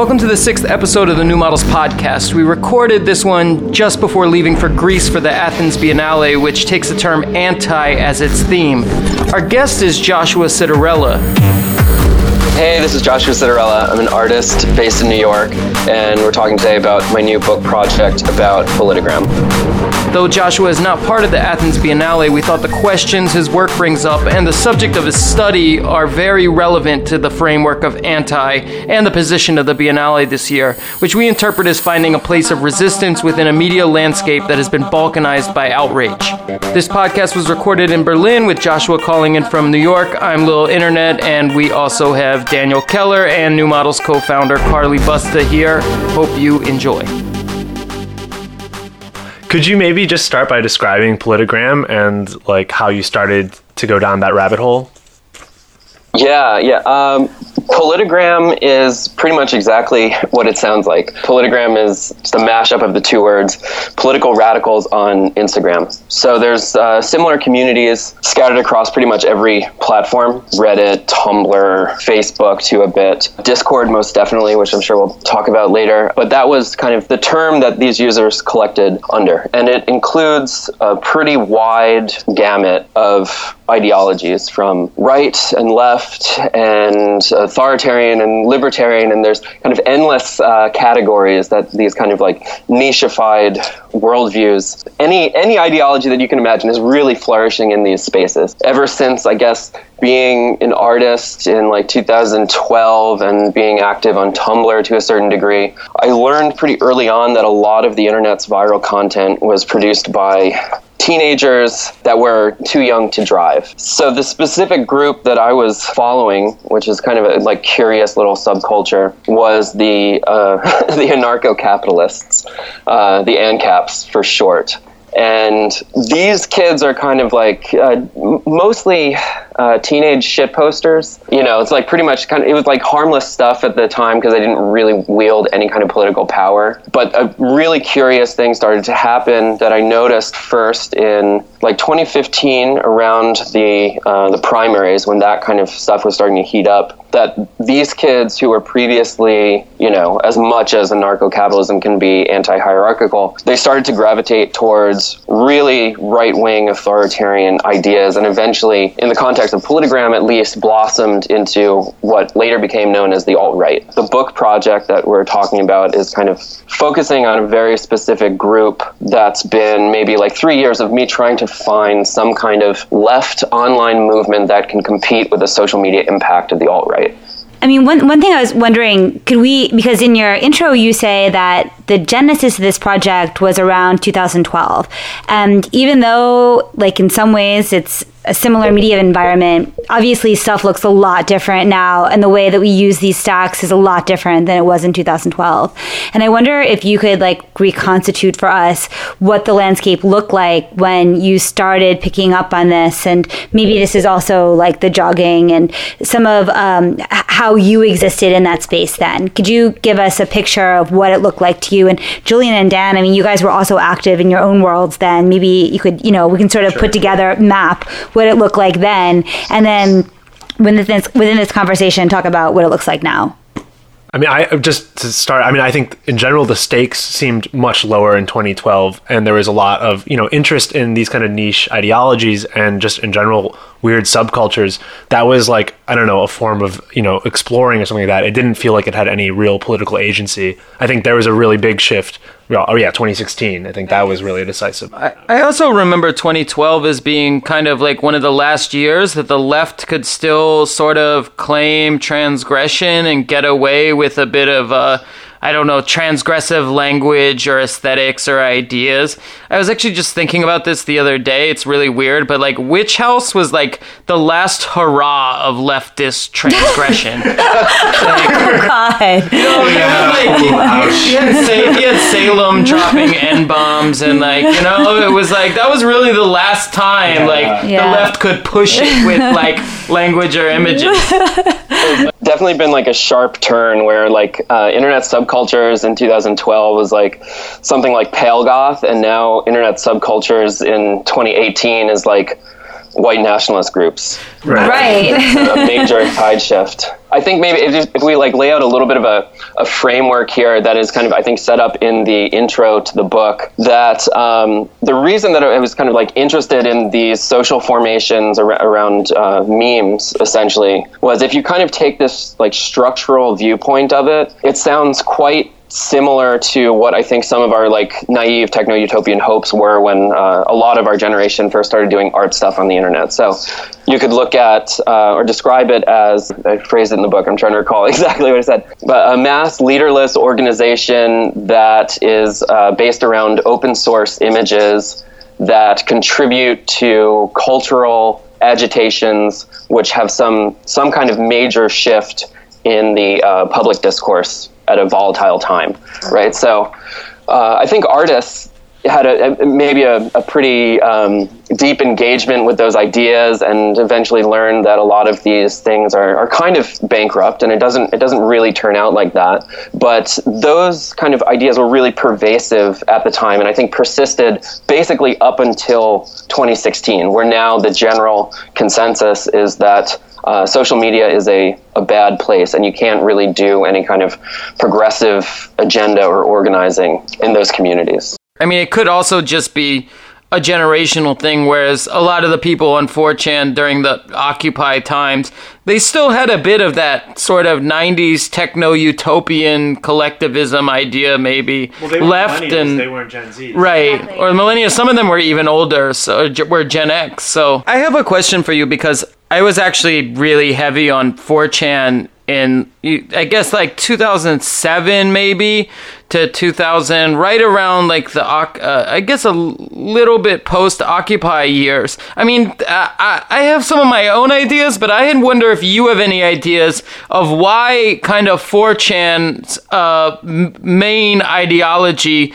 Welcome to the sixth episode of the New Models Podcast. We recorded this one just before leaving for Greece for the Athens Biennale, which takes the term anti as its theme. Our guest is Joshua Citarella. Hey, this is Joshua Citarella. I'm an artist based in New York, and we're talking today about my new book project about Politigram. Though Joshua is not part of the Athens Biennale, we thought the questions his work brings up and the subject of his study are very relevant to the framework of anti and the position of the Biennale this year, which we interpret as finding a place of resistance within a media landscape that has been balkanized by outrage. This podcast was recorded in Berlin with Joshua calling in from New York. I'm Lil Internet, and we also have Daniel Keller and New Models co founder Carly Busta here. Hope you enjoy. Could you maybe just start by describing Politigram and like how you started to go down that rabbit hole? Yeah, yeah. Um, politigram is pretty much exactly what it sounds like. Politigram is a mashup of the two words political radicals on Instagram. So there's uh, similar communities scattered across pretty much every platform Reddit, Tumblr, Facebook to a bit, Discord, most definitely, which I'm sure we'll talk about later. But that was kind of the term that these users collected under. And it includes a pretty wide gamut of ideologies from right and left and authoritarian and libertarian and there's kind of endless uh, categories that these kind of like nicheified worldviews any any ideology that you can imagine is really flourishing in these spaces. Ever since i guess being an artist in like 2012 and being active on Tumblr to a certain degree, I learned pretty early on that a lot of the internet's viral content was produced by teenagers that were too young to drive. So the specific group that I was following, which is kind of a like curious little subculture, was the uh, the anarcho-capitalists, uh, the ANCAPs for short. And these kids are kind of like uh, mostly uh, teenage shit posters. You know, it's like pretty much kind of, it was like harmless stuff at the time because I didn't really wield any kind of political power. But a really curious thing started to happen that I noticed first in like 2015 around the uh, the primaries when that kind of stuff was starting to heat up that these kids who were previously, you know, as much as anarcho-capitalism can be anti-hierarchical, they started to gravitate towards really right-wing authoritarian ideas and eventually, in the context of Politigram at least, blossomed into what later became known as the alt-right. The book project that we're talking about is kind of focusing on a very specific group that's been maybe like three years of me trying to find some kind of left online movement that can compete with the social media impact of the alt-right. I mean, one, one thing I was wondering, could we, because in your intro you say that the genesis of this project was around 2012. And even though, like, in some ways it's a similar media environment, obviously stuff looks a lot different now, and the way that we use these stacks is a lot different than it was in 2012. And I wonder if you could, like, reconstitute for us what the landscape looked like when you started picking up on this. And maybe this is also, like, the jogging and some of um, how you existed in that space then. Could you give us a picture of what it looked like to you? And Julian and Dan, I mean, you guys were also active in your own worlds then. Maybe you could, you know, we can sort of sure. put together, a map what it looked like then, and then within this, within this conversation, talk about what it looks like now. I mean, I just to start. I mean, I think in general the stakes seemed much lower in 2012, and there was a lot of you know interest in these kind of niche ideologies and just in general weird subcultures that was like i don't know a form of you know exploring or something like that. It didn't feel like it had any real political agency. I think there was a really big shift. Oh yeah 2016 i think that was really decisive. I, I also remember 2012 as being kind of like one of the last years that the left could still sort of claim transgression and get away with a bit of uh, I don't know, transgressive language or aesthetics or ideas. I was actually just thinking about this the other day. It's really weird, but like Witch House was like the last hurrah of leftist transgression. like, oh God! You know, yeah. like, he, had, he had Salem dropping n bombs, and like you know, it was like that was really the last time yeah. like yeah. the left could push it with like language or images. Definitely been like a sharp turn where like uh, internet subcultures in 2012 was like something like pale goth, and now internet subcultures in 2018 is like white nationalist groups. Right. a major tide shift. I think maybe if, if we like lay out a little bit of a, a, framework here that is kind of I think set up in the intro to the book that um, the reason that I was kind of like interested in these social formations ar- around uh, memes essentially was if you kind of take this like structural viewpoint of it, it sounds quite similar to what I think some of our like naive techno utopian hopes were when uh, a lot of our generation first started doing art stuff on the internet. So you could look at uh, or describe it as I phrased it in the book. I'm trying to recall exactly what I said, but a mass leaderless organization that is uh, based around open source images that contribute to cultural agitations which have some some kind of major shift in the uh, public discourse at a volatile time, right? So uh, I think artists had a, a maybe a, a pretty um, deep engagement with those ideas and eventually learned that a lot of these things are, are kind of bankrupt and it doesn't it doesn't really turn out like that but those kind of ideas were really pervasive at the time and I think persisted basically up until 2016 where now the general consensus is that uh, social media is a, a bad place and you can't really do any kind of progressive agenda or organizing in those communities. I mean, it could also just be a generational thing, whereas a lot of the people on 4chan during the Occupy times, they still had a bit of that sort of 90s techno utopian collectivism idea, maybe well, they left and they weren't Gen Z, right? Exactly. Or millennials. Some of them were even older, so were Gen X. So I have a question for you because I was actually really heavy on 4chan in I guess like 2007 maybe to 2000 right around like the uh, I guess a little bit post occupy years. I mean I, I have some of my own ideas but I wonder if you have any ideas of why kind of 4chan's uh, main ideology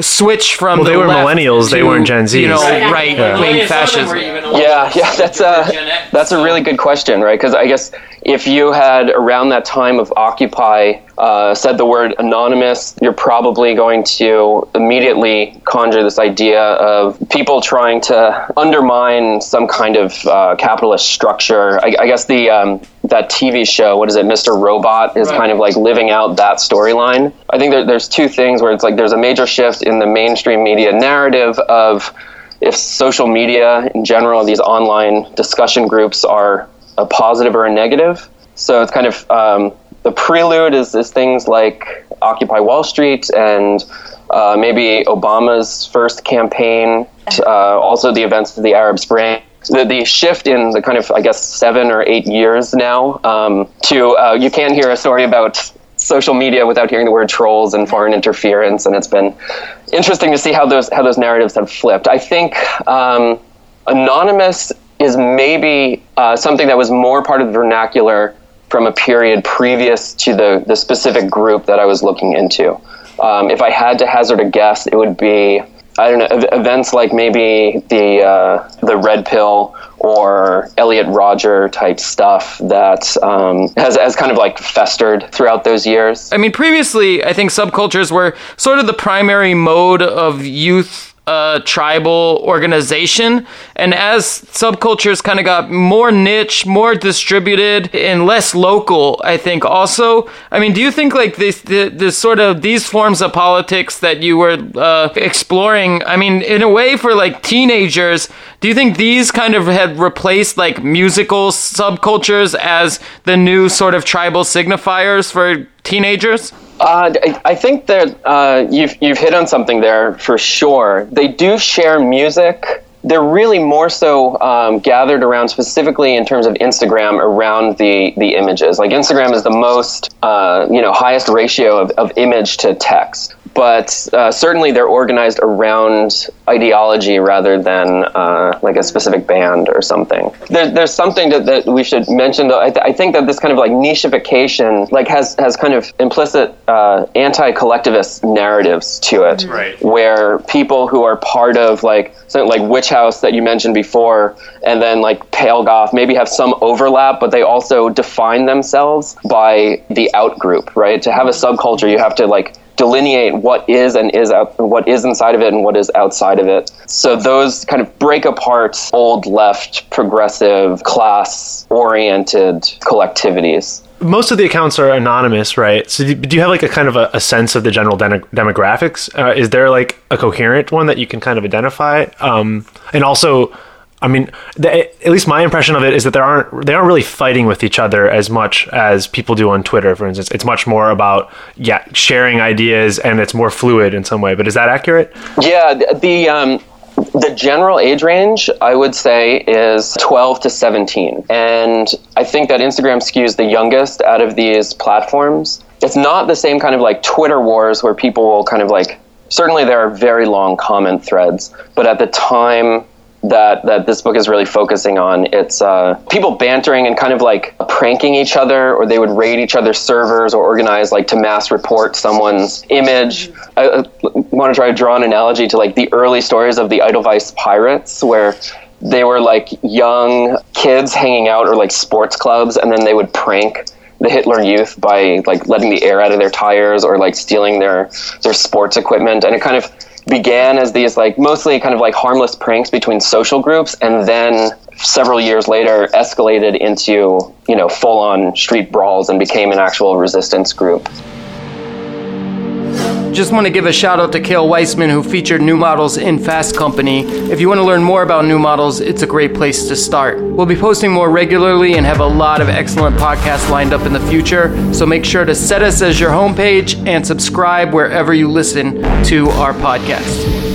switch from well, they the were millennials. To, they weren't Gen Z. You know, right wing yeah. fascism. Yeah, yeah, that's a that's a really good question, right? Because I guess if you had around that time of Occupy uh, said the word anonymous, you're probably going to immediately conjure this idea of people trying to undermine some kind of uh, capitalist structure. I, I guess the um, that TV show, what is it, Mr. Robot, is right. kind of like living out that storyline. I think there, there's two things where it's like there's a major shift in the mainstream media narrative of if social media in general, these online discussion groups are a positive or a negative. So it's kind of um, the prelude is, is things like Occupy Wall Street and uh, maybe Obama's first campaign, uh, also the events of the Arab Spring. The, the shift in the kind of, I guess, seven or eight years now um, to, uh, you can hear a story about social media without hearing the word trolls and foreign interference, and it's been interesting to see how those how those narratives have flipped. I think um, anonymous is maybe uh, something that was more part of the vernacular from a period previous to the, the specific group that I was looking into. Um, if I had to hazard a guess, it would be I don't know events like maybe the uh, the red pill or Elliot Rodger type stuff that um, has, has kind of like festered throughout those years. I mean, previously, I think subcultures were sort of the primary mode of youth a tribal organization. And as subcultures kind of got more niche, more distributed, and less local, I think also. I mean, do you think like this, this sort of these forms of politics that you were uh, exploring? I mean, in a way, for like teenagers, do you think these kind of had replaced like musical subcultures as the new sort of tribal signifiers for teenagers? Uh, I think that uh, you've you've hit on something there for sure. They do share music. They're really more so um, gathered around specifically in terms of Instagram around the the images. Like Instagram is the most uh, you know highest ratio of, of image to text but uh, certainly they're organized around ideology rather than uh, like a specific band or something. There, there's something that, that we should mention. Though I, th- I, think that this kind of like nicheification like has has kind of implicit uh, anti-collectivist narratives to it, right. where people who are part of like something like Witch House that you mentioned before, and then like Pale Goth maybe have some overlap, but they also define themselves by the out group. Right? To have a subculture, you have to like delineate what is and is out, what is inside of it and what is outside of it. So those kind of break apart old left progressive class oriented collectivities most of the accounts are anonymous, right? So, do you have like a kind of a, a sense of the general de- demographics? Uh, is there like a coherent one that you can kind of identify? Um, and also, I mean, the, at least my impression of it is that there aren't they aren't really fighting with each other as much as people do on Twitter, for instance. It's much more about yeah sharing ideas, and it's more fluid in some way. But is that accurate? Yeah, the um, the general age range, I would say, is 12 to 17. And I think that Instagram skews the youngest out of these platforms. It's not the same kind of like Twitter wars where people will kind of like, certainly there are very long comment threads, but at the time that that this book is really focusing on. It's uh, people bantering and kind of like pranking each other, or they would raid each other's servers or organize like to mass report someone's image. I, want to try to draw an analogy to like the early stories of the Edelweiss pirates, where they were like young kids hanging out or like sports clubs, and then they would prank the Hitler Youth by like letting the air out of their tires or like stealing their their sports equipment, and it kind of began as these like mostly kind of like harmless pranks between social groups and then several years later escalated into you know full on street brawls and became an actual resistance group just want to give a shout out to Cale Weissman, who featured new models in Fast Company. If you want to learn more about new models, it's a great place to start. We'll be posting more regularly and have a lot of excellent podcasts lined up in the future, so make sure to set us as your homepage and subscribe wherever you listen to our podcast.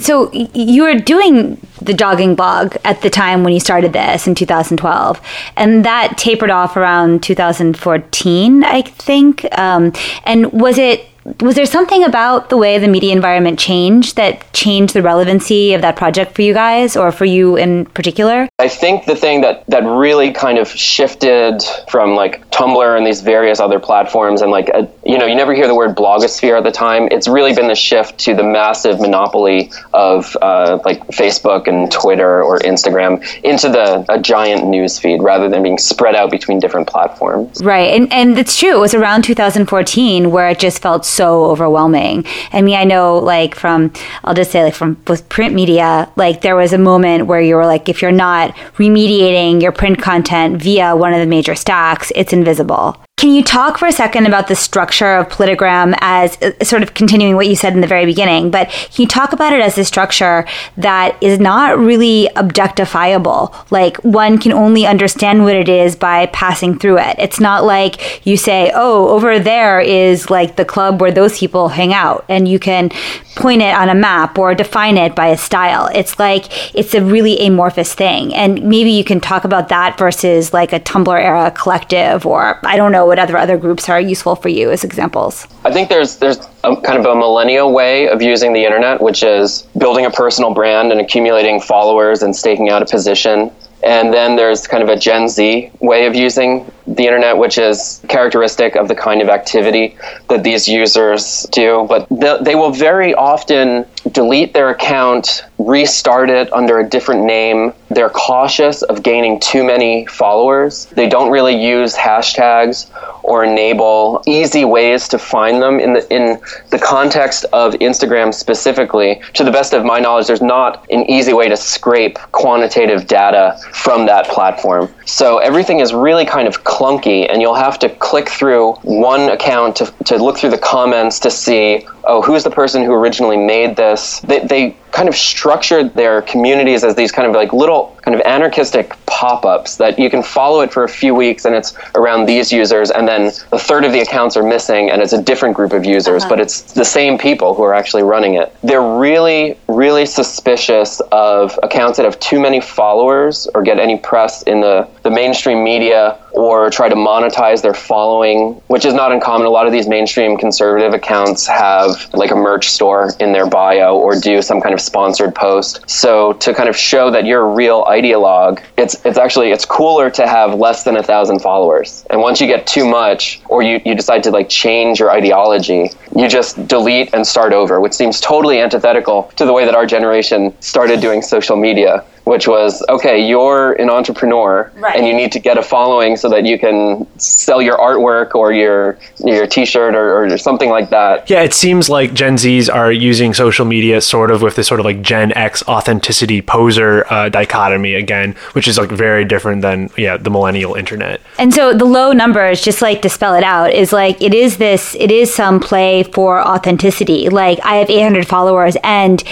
So you are doing the jogging blog at the time when you started this in 2012, and that tapered off around 2014, I think. Um, and was it was there something about the way the media environment changed that changed the relevancy of that project for you guys or for you in particular? I think the thing that that really kind of shifted from like Tumblr and these various other platforms and like a, you know you never hear the word blogosphere at the time. It's really been the shift to the massive monopoly of uh, like Facebook and Twitter or Instagram into the a giant news feed rather than being spread out between different platforms. Right, and and it's true. It was around 2014 where it just felt so overwhelming. I mean, I know like from, I'll just say like from with print media, like there was a moment where you were like, if you're not remediating your print content via one of the major stacks, it's invisible. Can you talk for a second about the structure of Politigram as uh, sort of continuing what you said in the very beginning? But can you talk about it as a structure that is not really objectifiable? Like one can only understand what it is by passing through it. It's not like you say, oh, over there is like the club where those people hang out, and you can point it on a map or define it by a style. It's like it's a really amorphous thing. And maybe you can talk about that versus like a Tumblr era collective or I don't know what other other groups are useful for you as examples? I think there's there's a, kind of a millennial way of using the internet, which is building a personal brand and accumulating followers and staking out a position. And then there's kind of a Gen Z way of using the internet, which is characteristic of the kind of activity that these users do. But they will very often delete their account, restart it under a different name. They're cautious of gaining too many followers. They don't really use hashtags or enable easy ways to find them in the in the context of Instagram specifically. To the best of my knowledge, there's not an easy way to scrape quantitative data from that platform. So everything is really kind of clunky, and you'll have to click through one account to, to look through the comments to see oh, who's the person who originally made this? They, they kind of structured their communities as these kind of like little kind of anarchistic pop-ups that you can follow it for a few weeks and it's around these users and then a third of the accounts are missing and it's a different group of users uh-huh. but it's the same people who are actually running it they're really really suspicious of accounts that have too many followers or get any press in the, the mainstream media or try to monetize their following, which is not uncommon. A lot of these mainstream conservative accounts have like a merch store in their bio or do some kind of sponsored post. So to kind of show that you're a real ideologue, it's it's actually it's cooler to have less than a thousand followers. And once you get too much, or you, you decide to like change your ideology, you just delete and start over, which seems totally antithetical to the way that our generation started doing social media which was okay, you're an entrepreneur Right. and you need to get a following so that you can sell your artwork or your your T-shirt or, or something like that. Yeah, it seems like Gen Zs are using social media sort of with this sort of like Gen X authenticity poser uh, dichotomy again, which is like very different than yeah the millennial internet. And so the low numbers, just like to spell it out, is like it is this, it is some play for authenticity. Like I have 800 followers and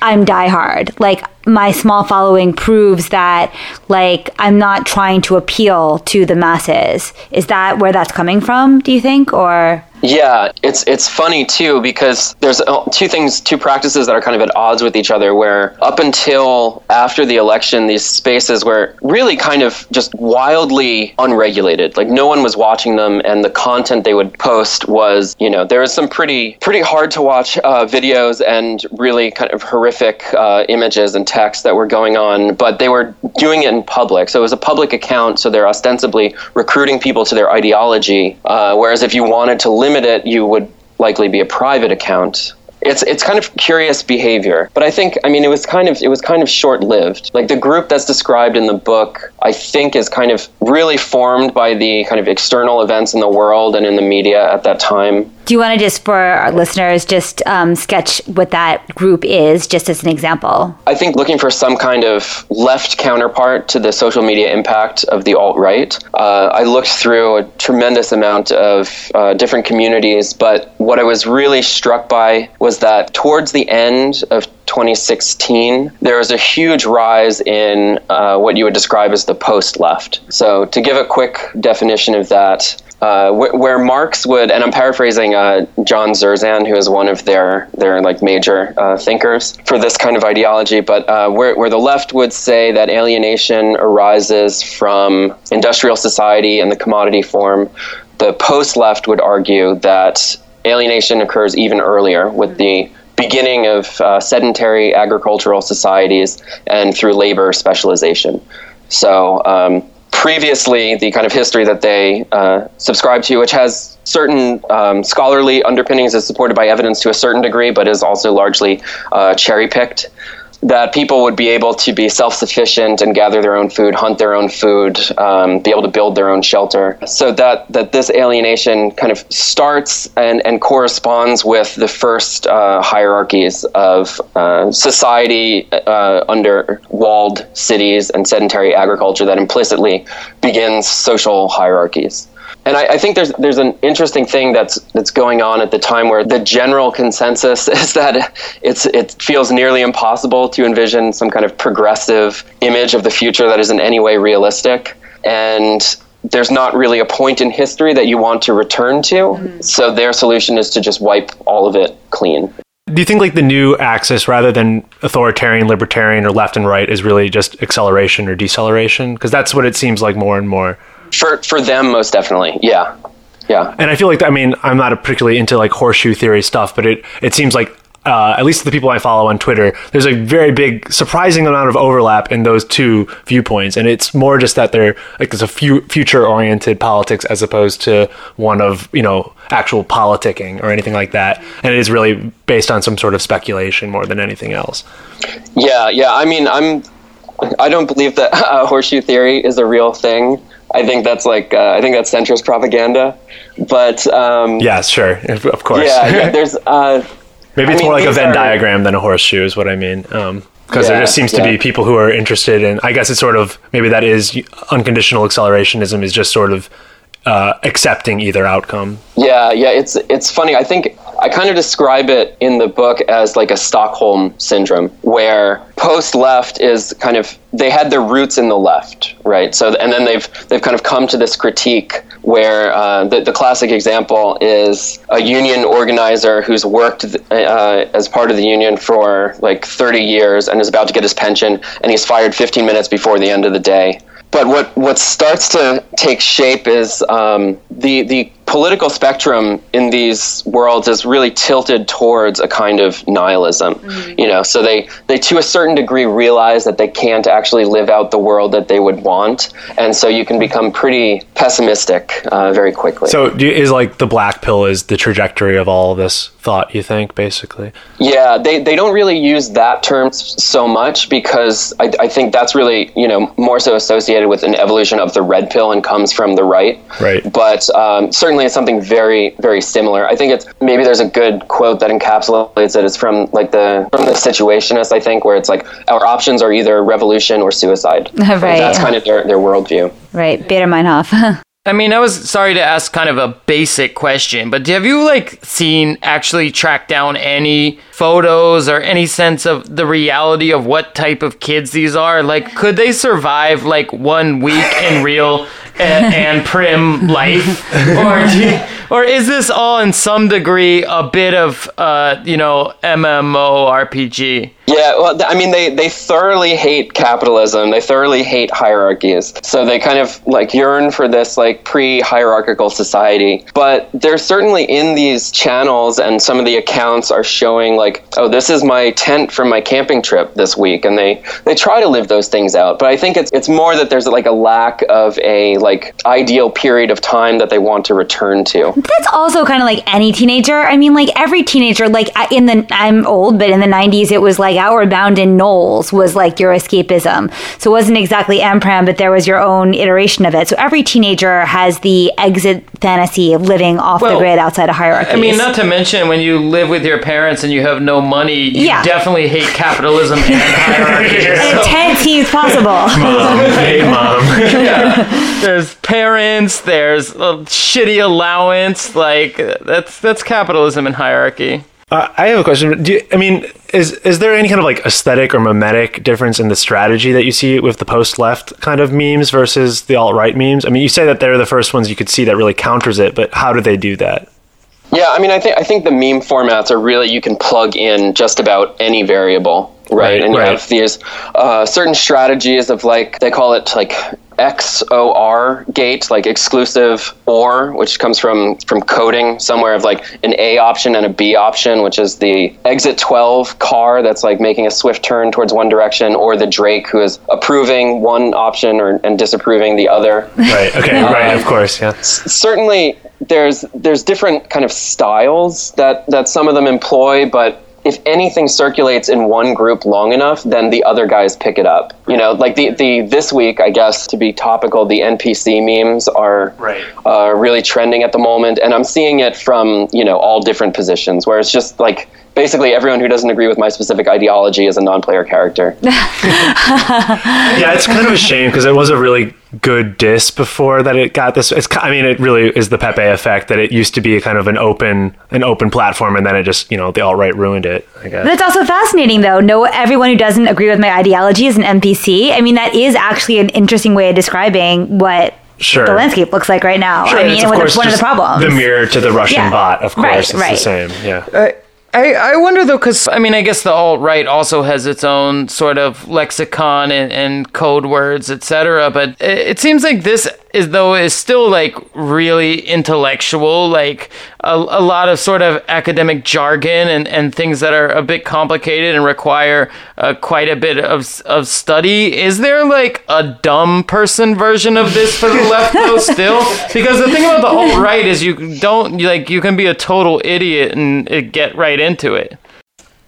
I'm diehard. Like my small following proves that like I'm not trying to appeal to the masses. Is that where that's coming from, do you think? Or Yeah, it's it's funny too because there's uh, two things, two practices that are kind of at odds with each other. Where up until after the election, these spaces were really kind of just wildly unregulated. Like no one was watching them, and the content they would post was, you know, there was some pretty pretty hard to watch uh, videos and really kind of horrific uh, images and text that were going on, but they were doing it in public. So it was a public account, so they're ostensibly recruiting people to their ideology. Uh, whereas if you wanted to limit it, you would likely be a private account. It's it's kind of curious behavior, but I think I mean it was kind of it was kind of short lived. Like the group that's described in the book, I think is kind of really formed by the kind of external events in the world and in the media at that time. Do you want to just, for our listeners, just um, sketch what that group is, just as an example? I think looking for some kind of left counterpart to the social media impact of the alt right. Uh, I looked through a tremendous amount of uh, different communities, but what I was really struck by was that towards the end of 2016, there was a huge rise in uh, what you would describe as the post left. So, to give a quick definition of that, uh, wh- where Marx would, and I'm paraphrasing uh, John Zerzan, who is one of their their like major uh, thinkers for this kind of ideology, but uh, where where the left would say that alienation arises from industrial society and the commodity form, the post left would argue that alienation occurs even earlier with the beginning of uh, sedentary agricultural societies and through labor specialization. So, um, previously, the kind of history that they uh, subscribe to, which has certain um, scholarly underpinnings, is supported by evidence to a certain degree, but is also largely uh, cherry picked. That people would be able to be self sufficient and gather their own food, hunt their own food, um, be able to build their own shelter. So that, that this alienation kind of starts and, and corresponds with the first uh, hierarchies of uh, society uh, under walled cities and sedentary agriculture that implicitly begins social hierarchies. And I, I, think there's there's an interesting thing that's that's going on at the time where the general consensus is that it's it feels nearly impossible to envision some kind of progressive image of the future that is in any way realistic, and there's not really a point in history that you want to return to. Mm. So their solution is to just wipe all of it clean. Do you think like the new axis, rather than authoritarian, libertarian, or left and right, is really just acceleration or deceleration? Because that's what it seems like more and more. For for them, most definitely, yeah, yeah. And I feel like I mean I'm not particularly into like horseshoe theory stuff, but it it seems like uh, at least the people I follow on Twitter, there's a very big, surprising amount of overlap in those two viewpoints, and it's more just that they're like it's a few future-oriented politics as opposed to one of you know actual politicking or anything like that, and it is really based on some sort of speculation more than anything else. Yeah, yeah. I mean, I'm I don't believe that uh, horseshoe theory is a real thing. I think that's like uh, I think that's centrist propaganda. But um, yeah, sure, of course. Yeah, yeah there's. Uh, Maybe it's I mean, more like a Venn are, diagram than a horseshoe, is what I mean. Um, because yeah, there just seems to yeah. be people who are interested in. I guess it's sort of maybe that is unconditional accelerationism is just sort of uh, accepting either outcome. Yeah, yeah, it's it's funny. I think I kind of describe it in the book as like a Stockholm syndrome, where post left is kind of they had their roots in the left, right? So and then they've they've kind of come to this critique where uh, the the classic example is a union organizer who's worked uh, as part of the union for like 30 years and is about to get his pension, and he's fired 15 minutes before the end of the day but what, what starts to take shape is um, the the political spectrum in these worlds is really tilted towards a kind of nihilism. Mm-hmm. You know, so they they to a certain degree realize that they can't actually live out the world that they would want, and so you can become pretty pessimistic uh, very quickly. So is like the black pill is the trajectory of all of this thought, you think, basically? Yeah, they, they don't really use that term so much because I, I think that's really, you know, more so associated with an evolution of the red pill and comes from the right. Right. But um, certainly it's something very, very similar. I think it's maybe there's a good quote that encapsulates it. It's from like the from the situationist, I think, where it's like our options are either revolution or suicide. right. That's kind of their, their worldview. Right. Baader-Meinhof. I mean, I was sorry to ask kind of a basic question, but have you like seen actually track down any photos or any sense of the reality of what type of kids these are? Like, could they survive like one week in real and, and prim life, or you, or is this all in some degree a bit of uh, you know MMORPG? Yeah, well, I mean, they, they thoroughly hate capitalism. They thoroughly hate hierarchies. So they kind of like yearn for this like pre hierarchical society. But they're certainly in these channels, and some of the accounts are showing like, oh, this is my tent from my camping trip this week, and they they try to live those things out. But I think it's it's more that there's like a lack of a like ideal period of time that they want to return to. That's also kind of like any teenager. I mean, like every teenager, like in the I'm old, but in the 90s, it was like Outward Bound in NOLS was like your escapism. So it wasn't exactly anprim, but there was your own iteration of it. So every teenager has the exit fantasy of living off well, the grid outside of hierarchy. I mean, not to mention when you live with your parents and you have no money, you yeah. definitely hate capitalism and hierarchy. so. Ten teams possible. Mom, hey mom. yeah. There's parents. There's a shitty allowance. Like that's that's capitalism and hierarchy. Uh, I have a question. Do you, I mean, is is there any kind of like aesthetic or mimetic difference in the strategy that you see with the post left kind of memes versus the alt right memes? I mean, you say that they're the first ones you could see that really counters it, but how do they do that? Yeah, I mean, I think I think the meme formats are really you can plug in just about any variable, right? right and you right. have these uh, certain strategies of like they call it like XOR gate, like exclusive OR, which comes from from coding somewhere of like an A option and a B option, which is the exit 12 car that's like making a swift turn towards one direction, or the Drake who is approving one option or and disapproving the other. Right. Okay. Um, right. Of course. Yeah. S- certainly, there's there's different kind of styles that that some of them employ, but if anything circulates in one group long enough, then the other guys pick it up. You know, like the, the this week, I guess to be topical, the NPC memes are right. uh, really trending at the moment, and I'm seeing it from you know all different positions where it's just like basically everyone who doesn't agree with my specific ideology is a non-player character. yeah, it's kind of a shame because it was a really good diss before that it got this. It's I mean, it really is the Pepe effect that it used to be kind of an open an open platform, and then it just you know the alt right ruined it. I guess. That's also fascinating, though. No, everyone who doesn't agree with my ideology is an NPC. I mean, that is actually an interesting way of describing what sure. the landscape looks like right now. Sure, I mean, it's one of the problems. The mirror to the Russian yeah. bot, of course, right, it's right. the same. Yeah. Uh, I, I wonder though, because I mean, I guess the alt right also has its own sort of lexicon and, and code words, etc. But it, it, seems like this is though is still like really intellectual, like a, a lot of sort of academic jargon and, and things that are a bit complicated and require uh, quite a bit of of study. Is there like a dumb person version of this for the left though still? Because the thing about the alt right is you don't like you can be a total idiot and get right into it.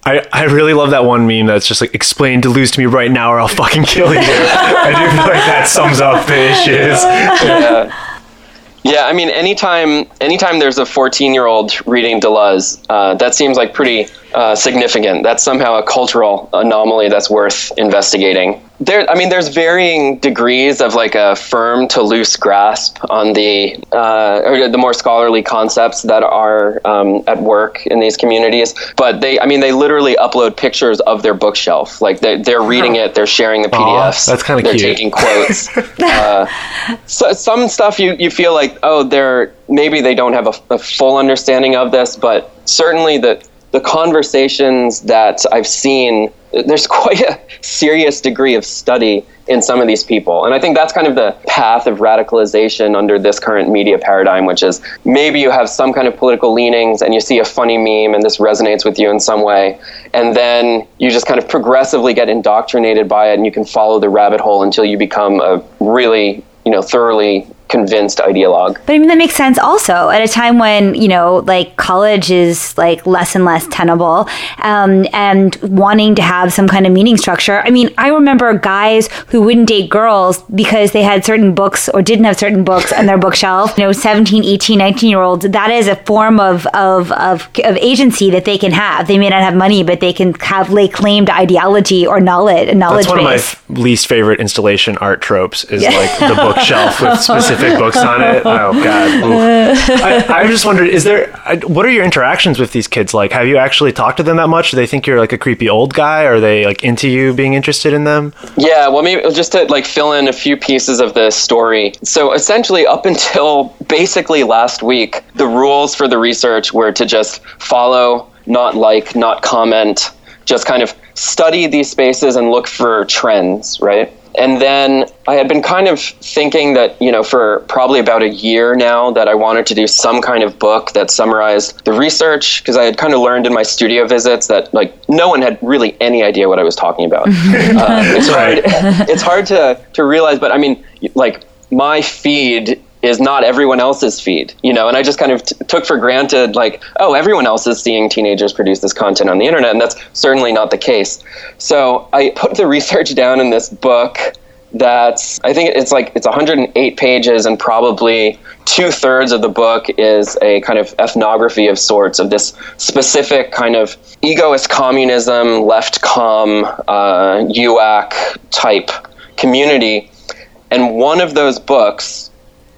I, I really love that one meme that's just like explain Deleuze to me right now or I'll fucking kill you. I do feel like that sums up the issues. Yeah. Yeah, I mean, anytime anytime there's a 14 year old reading Deleuze, uh, that seems like pretty uh, significant. That's somehow a cultural anomaly that's worth investigating there i mean there's varying degrees of like a firm to loose grasp on the uh, or the more scholarly concepts that are um, at work in these communities but they i mean they literally upload pictures of their bookshelf like they, they're reading it they're sharing the pdfs that's kind of they're cute. taking quotes uh, so, some stuff you, you feel like oh they're maybe they don't have a, a full understanding of this but certainly the the conversations that i've seen there's quite a serious degree of study in some of these people. And I think that's kind of the path of radicalization under this current media paradigm, which is maybe you have some kind of political leanings and you see a funny meme and this resonates with you in some way. And then you just kind of progressively get indoctrinated by it and you can follow the rabbit hole until you become a really, you know, thoroughly convinced ideologue. But I mean, that makes sense also at a time when, you know, like college is like less and less tenable um, and wanting to have some kind of meaning structure. I mean, I remember guys who wouldn't date girls because they had certain books or didn't have certain books on their bookshelf. You know, 17, 18, 19 year olds, that is a form of, of, of, of agency that they can have. They may not have money, but they can have like claimed ideology or knowledge. knowledge That's one base. of my least favorite installation art tropes is yeah. like the bookshelf with specific books on it. Oh God! I, I just wondered, is there? What are your interactions with these kids like? Have you actually talked to them that much? Do they think you're like a creepy old guy? Are they like into you being interested in them? Yeah, well, maybe just to like fill in a few pieces of the story. So essentially, up until basically last week, the rules for the research were to just follow, not like, not comment, just kind of study these spaces and look for trends, right? And then I had been kind of thinking that, you know, for probably about a year now, that I wanted to do some kind of book that summarized the research, because I had kind of learned in my studio visits that, like, no one had really any idea what I was talking about. uh, it's hard, it's hard to, to realize, but I mean, like, my feed is not everyone else's feed, you know, and I just kind of t- took for granted, like, oh, everyone else is seeing teenagers produce this content on the internet, and that's certainly not the case. So I put the research down in this book that's, I think it's like, it's 108 pages, and probably two thirds of the book is a kind of ethnography of sorts of this specific kind of egoist communism, left com, uh, UAC type community. And one of those books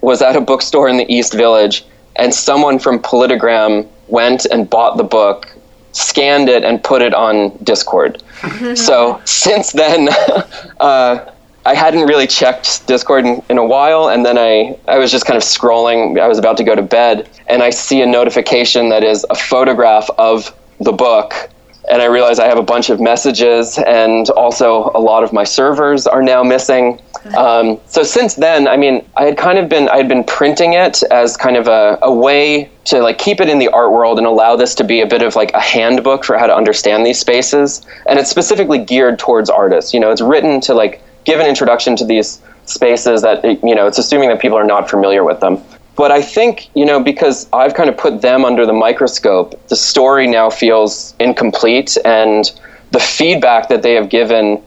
was at a bookstore in the East Village, and someone from Politigram went and bought the book, scanned it, and put it on Discord. so since then, uh, I hadn't really checked Discord in, in, a while, and then I, I was just kind of scrolling. I was about to go to bed, and I see a notification that is a photograph of the book. And I realize I have a bunch of messages, and also a lot of my servers are now missing. Um, so since then, I mean, I had kind of been I had been printing it as kind of a, a way to like keep it in the art world and allow this to be a bit of like a handbook for how to understand these spaces. And it's specifically geared towards artists. You know, it's written to like give an introduction to these spaces that you know it's assuming that people are not familiar with them. But I think, you know, because I've kind of put them under the microscope, the story now feels incomplete and the feedback that they have given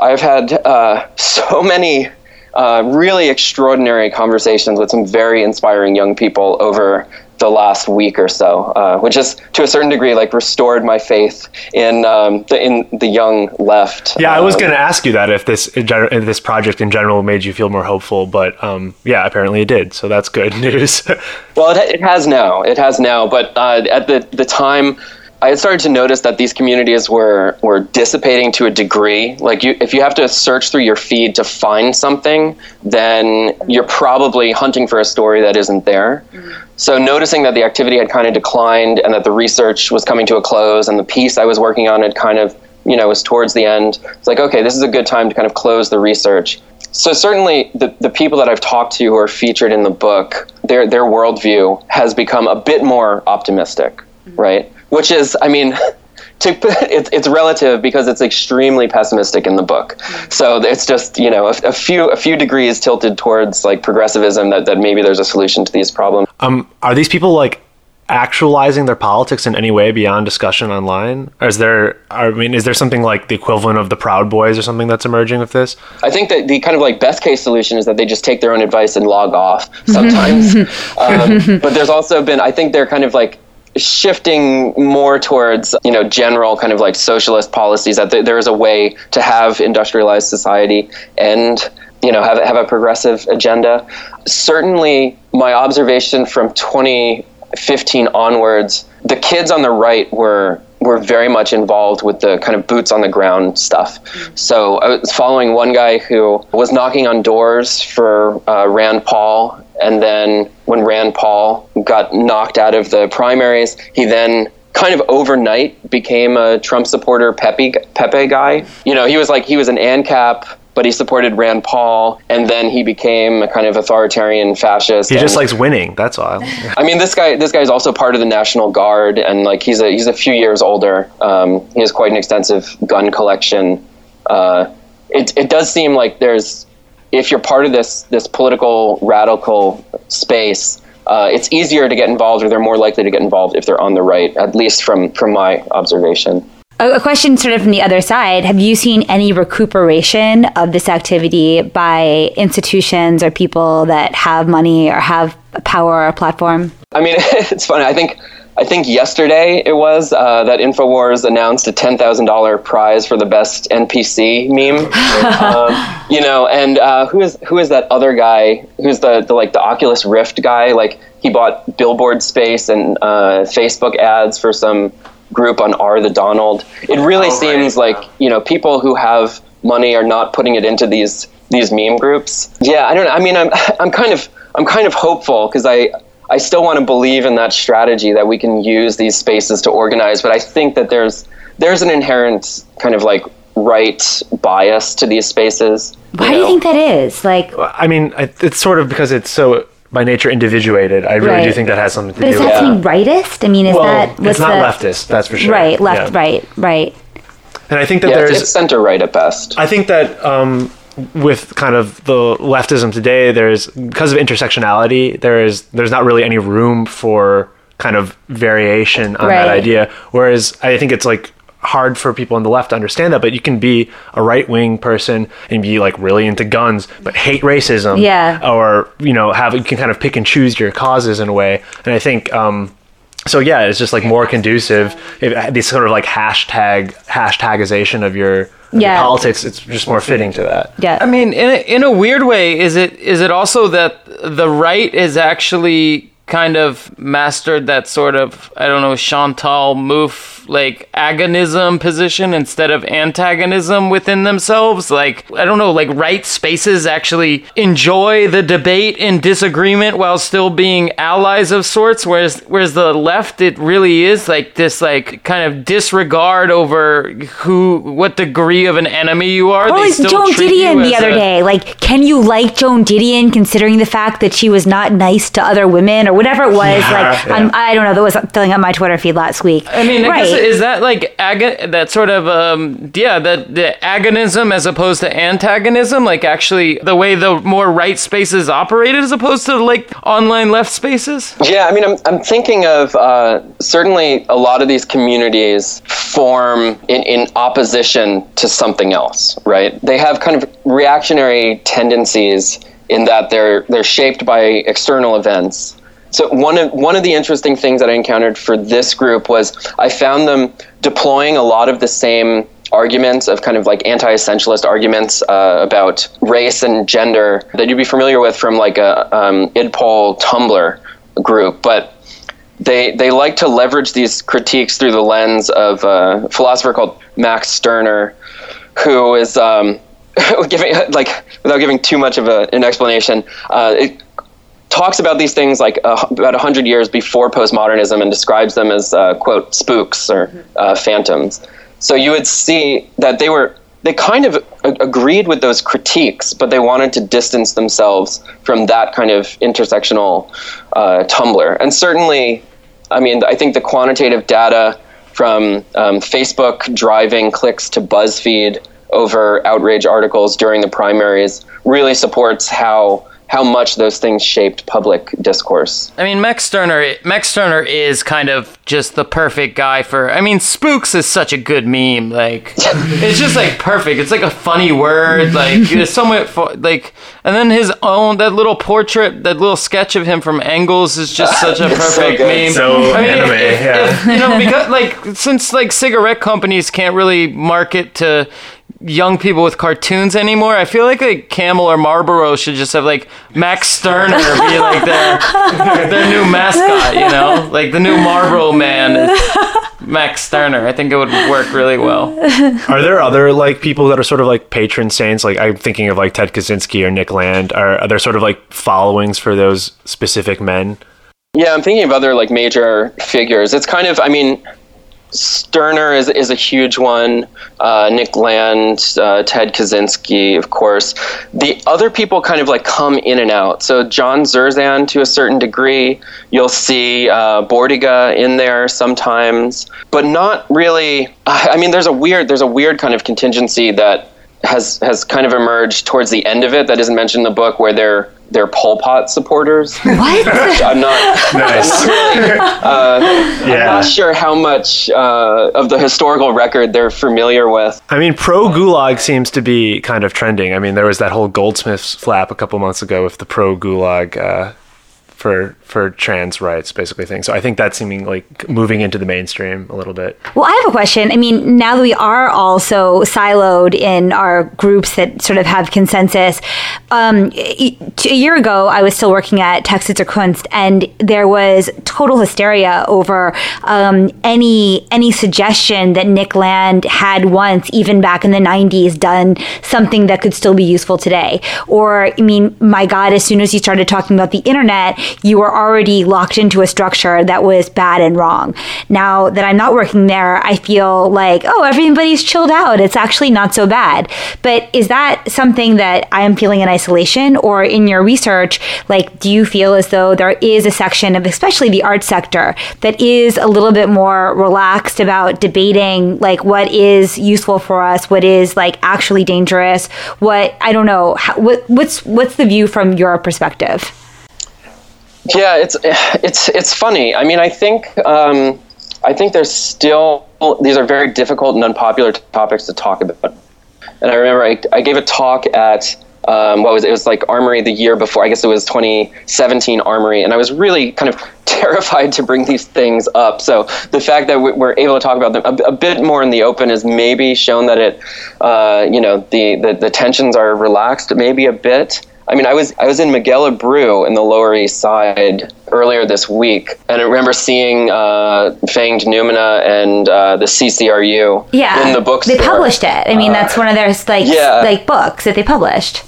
I've had uh, so many uh, really extraordinary conversations with some very inspiring young people over the last week or so, uh, which has to a certain degree like restored my faith in um, the in the young left. Yeah, I was um, going to ask you that if this if this project in general made you feel more hopeful, but um, yeah, apparently it did. So that's good news. well, it, it, has now. It has now, but uh, at the the time I had started to notice that these communities were were dissipating to a degree. Like you, if you have to search through your feed to find something, then you're probably hunting for a story that isn't there. Mm-hmm. So noticing that the activity had kind of declined and that the research was coming to a close and the piece I was working on had kind of you know was towards the end. It's like okay, this is a good time to kind of close the research. So certainly the, the people that I've talked to who are featured in the book, their their worldview has become a bit more optimistic, mm-hmm. right? Which is, I mean, to it's, it's relative because it's extremely pessimistic in the book. So it's just you know a, a, few a few degrees tilted towards like progressivism that, that maybe there's a solution to these problems. Um, are these people like actualizing their politics in any way beyond discussion online? Or is there, I mean, is there something like the equivalent of the Proud Boys or something that's emerging with this? I think that the kind of like best case solution is that they just take their own advice and log off sometimes. um, but there's also been, I think they're kind of like shifting more towards you know general kind of like socialist policies that there is a way to have industrialized society and you know have have a progressive agenda. Certainly my observation from 2015 onwards the kids on the right were were very much involved with the kind of boots on the ground stuff. So I was following one guy who was knocking on doors for uh, Rand Paul and then when Rand Paul got knocked out of the primaries, he then kind of overnight became a Trump supporter Pepe Pepe guy. You know, he was like he was an ANCAP, but he supported Rand Paul, and then he became a kind of authoritarian fascist. He just likes winning. That's all. I mean, this guy this guy is also part of the National Guard, and like he's a he's a few years older. Um, he has quite an extensive gun collection. Uh, it it does seem like there's if you're part of this this political radical space. Uh, it's easier to get involved, or they're more likely to get involved if they're on the right, at least from from my observation. A question sort of from the other side. Have you seen any recuperation of this activity by institutions or people that have money or have power or a platform? I mean, it's funny. I think I think yesterday it was uh, that Infowars announced a ten thousand dollar prize for the best NPC meme. um, you know, and uh, who is who is that other guy? Who's the, the like the Oculus Rift guy? Like he bought billboard space and uh, Facebook ads for some group on R the Donald. It really oh, seems like you know people who have money are not putting it into these these meme groups. Yeah, I don't know. I mean, I'm I'm kind of I'm kind of hopeful because I I still want to believe in that strategy that we can use these spaces to organize, but I think that there's there's an inherent kind of like right bias to these spaces. Why do you think that is? Like, I mean, it's sort of because it's so by nature individuated. I really do think that has something to but do is with that it. something rightist? I mean, is Well, that what's it's not the leftist, that's for sure. right, left, Yeah. right, right? And I think that Yeah, there's it's center right at best. I think that um, with kind of the leftism today, there's because of intersectionality, there is there's not really any room for kind of variation on that idea. Whereas I think it's like hard for people on the left to understand that, but you can be a right wing person and be like really into guns, but hate racism. Yeah. Or you know have you can kind of pick and choose your causes in a way. And I think. Um, so yeah, it's just like more conducive. If, this sort of like hashtag hashtagization of your, Yeah. politics. It's just more fitting to that. Yeah. I mean, in a, in a weird way, is it is it also that the right is actually kind of mastered that sort of I don't know Chantal Mouffe like agonism position instead of antagonism within themselves. Like I don't know, like right spaces actually enjoy the debate and disagreement while still being allies of sorts. Whereas whereas the left, it really is like this like kind of disregard over who what degree of an enemy you are. They still Joan Didion the other a- day. Like, can you like Joan Didion considering the fact that she was not nice to other women or whatever it was? like, yeah. on, I don't know. That was filling up my Twitter feed last week. I mean, I right? guess is that like aga- that sort of um, yeah, that the agonism as opposed to antagonism, like actually the way the more right spaces operated as opposed to like online left spaces. Yeah, I mean, I'm, I'm thinking of uh, certainly a lot of these communities form in, in opposition to something else, right? They have kind of reactionary tendencies in that they're they're shaped by external events. So one of one of the interesting things that I encountered for this group was I found them deploying a lot of the same arguments of kind of like anti-essentialist arguments uh, about race and gender that you'd be familiar with from like a um, idpol Tumblr group, but they they like to leverage these critiques through the lens of a philosopher called Max Stirner, who is um, giving like without giving too much of a, an explanation. Uh, it talks about these things like uh, about hundred years before postmodernism and describes them as uh, quote spooks or uh, phantoms. So you would see that they were they kind of a- agreed with those critiques, but they wanted to distance themselves from that kind of intersectional uh, Tumblr. And certainly, I mean, I think the quantitative data from um, Facebook driving clicks to BuzzFeed over outrage articles during the primaries really supports how how much those things shaped public discourse. I mean, Max Stirner. Max Stirner is kind of just the perfect guy for. I mean, spooks is such a good meme. Like, it's just like perfect. It's like a funny word. Like, there's so much. fo- Like, and then his own that little portrait, that little sketch of him from Engels is just such a It's so perfect meme. So I mean, anime, if- yeah. if- you know, because like since like cigarette companies can't really market to young people with cartoons anymore. I feel like like Camel or Marlboro should just have like Max Stirner be like their their new mascot, you know, like the new Marlboro man. is Max Stirner. I think it would work really well. Are there other like people that are sort of like patron saints? Like I'm thinking of like Ted Kaczynski or Nick Land. Are, are there sort of like followings for those specific men? Yeah, I'm thinking of other like major figures. It's kind of, I mean, Stirner is, is a huge one. Uh, Nick Land, uh, Ted Kaczynski, of course. The other people kind of like come in and out. So John Zerzan, to a certain degree, you'll see uh, Bordiga in there sometimes, but not really. I mean, there's a weird there's a weird kind of contingency that has has kind of emerged towards the end of it that isn't mentioned in the book, where they're they're Pol Pot supporters. What? I'm not. Nice. I'm not really, uh, I'm Yeah. not sure how much uh, of the historical record they're familiar with. I mean, pro gulag seems to be kind of trending. I mean, there was that whole Goldsmiths flap a couple months ago with the pro gulag uh, for for trans rights, basically thing. So I think that's seeming like moving into the mainstream a little bit. Well, I have a question. I mean, now that we are all so siloed in our groups that sort of have consensus, um, a year ago, I was still working at Texte zur Kunst, and there was total hysteria over um, any any suggestion that Nick Land had once, even back in the '90s, done something that could still be useful today. Or, I mean, my God, as soon as you started talking about the internet, you were already locked into a structure that was bad and wrong. Now that I'm not working there, I feel like, oh, everybody's chilled out. It's actually not so bad. But is that something that I am feeling in isolation? Or in your research, like, do you feel as though there is a section of, especially the art sector, that is a little bit more relaxed about debating, like, what is useful for us, what is, like, actually dangerous, what, I don't know, how, what, what's, what's the view from your perspective? Yeah, it's it's it's funny. I mean, I think um, I think there's still these are very difficult and unpopular topics to talk about. And I remember I, I gave a talk at um, what was it? it was like Armory the year before. I guess it was 2017 Armory, and I was really kind of terrified to bring these things up. So the fact that we- we're able to talk about them a, a bit more in the open has maybe shown that it, uh, you know, the, the the tensions are relaxed maybe a bit. I mean, I was I was in Miguel Abreu in the Lower East Side earlier this week, and I remember seeing uh, Fanged Noumena and uh, the CCRU Yeah, in the bookstore. They published it. I mean, that's one of their like yeah. like books that they published.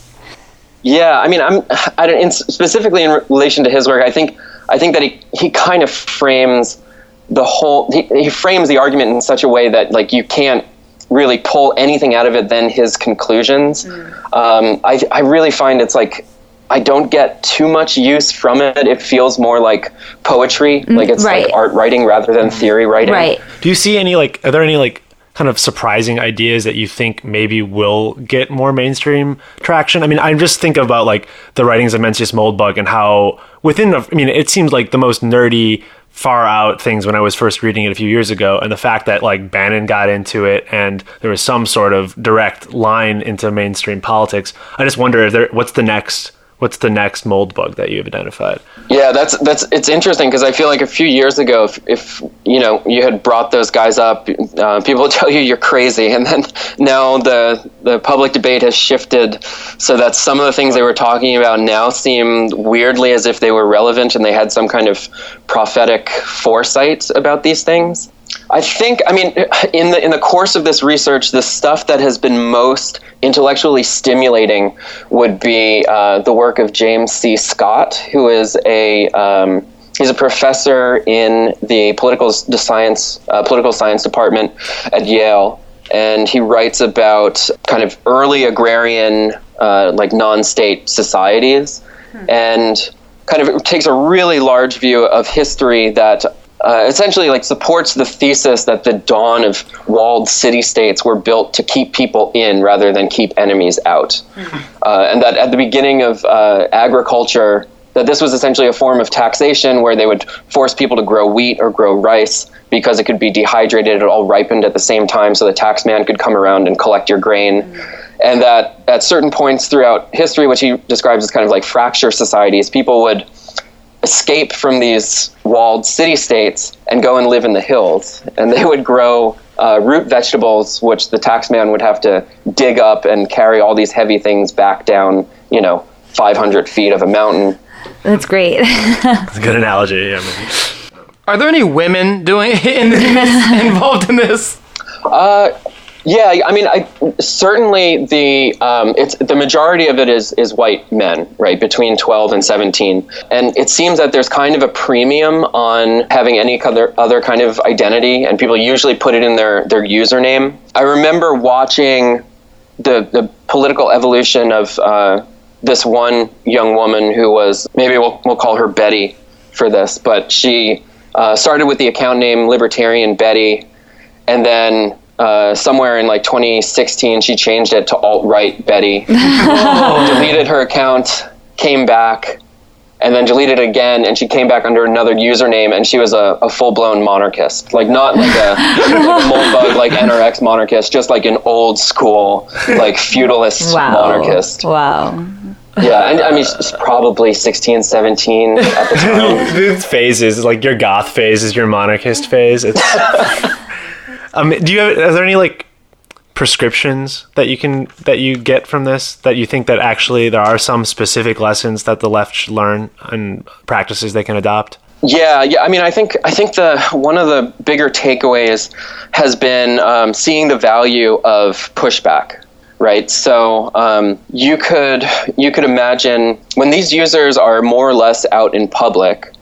Yeah, I mean, I'm I don't, in, specifically in relation to his work. I think I think that he he kind of frames the whole. He, he frames the argument in such a way that like you can't really pull anything out of it than his conclusions. Mm. Um, I I really find it's like. I don't get too much use from it. It feels more like poetry, mm, like it's right. like art writing rather than mm. theory writing. Right. Do you see any like? Are there any like kind of surprising ideas that you think maybe will get more mainstream traction? I mean, I just think about like the writings of Mencius Moldbug and how within. a- I mean, it seems like the most nerdy, far out things when I was first reading it a few years ago, and the fact that like Bannon got into it and there was some sort of direct line into mainstream politics. I just wonder if there. What's the next? What's the next Moldbug that you've identified? Yeah, that's that's it's interesting because I feel like a few years ago, if, if you know you had brought those guys up, uh, people would tell you you're crazy, and then now the the public debate has shifted so that some of the things they were talking about now seem weirdly as if they were relevant and they had some kind of prophetic foresight about these things. I think, I mean, in the in the course of this research, the stuff that has been most intellectually stimulating would be uh, the work of James C. Scott, who is a um, he's a professor in the political science uh, political science department at Yale, and he writes about kind of early agrarian uh, like non-state societies, and kind of takes a really large view of history that uh, essentially like supports the thesis that the dawn of walled city states were built to keep people in rather than keep enemies out, uh, and that at the beginning of uh, agriculture. That this was essentially a form of taxation where they would force people to grow wheat or grow rice because it could be dehydrated, it all ripened at the same time, so the taxman could come around and collect your grain. And that at certain points throughout history, which he describes as kind of like fracture societies, people would escape from these walled city states and go and live in the hills, and they would grow uh, root vegetables, which the taxman would have to dig up and carry all these heavy things back down, you know, 500 feet of a mountain. That's great. It's a good analogy. I mean, Are there any women doing in this, involved in this? Uh, Yeah, I mean, I, certainly the um, it's the majority of it is is white men, right, between twelve and seventeen, and it seems that there's kind of a premium on having any other other kind of identity, and people usually put it in their their username. I remember watching the the political evolution of uh, this one young woman who was maybe we'll we'll call her Betty for this, but she uh, started with the account name Libertarian Betty, and then uh, somewhere in like 2016, she changed it to alt right Betty, deleted her account, came back, and then deleted it again. And she came back under another username, and she was a, a full blown monarchist, like not like a, like a moldbug like NRX monarchist, just like an old school like feudalist Wow. monarchist. Wow. Yeah, and I mean she's probably 16, 17 at the time. These phases, like your goth phase is your monarchist phase. It's. Um, do you have? Are there any like prescriptions that you can that you get from this that you think that actually there are some specific lessons that the left should learn and practices they can adopt? Yeah, yeah. I mean, I think I think the one of the bigger takeaways has been um, seeing the value of pushback. Right, so um, you could you could imagine when these users are more or less out in public,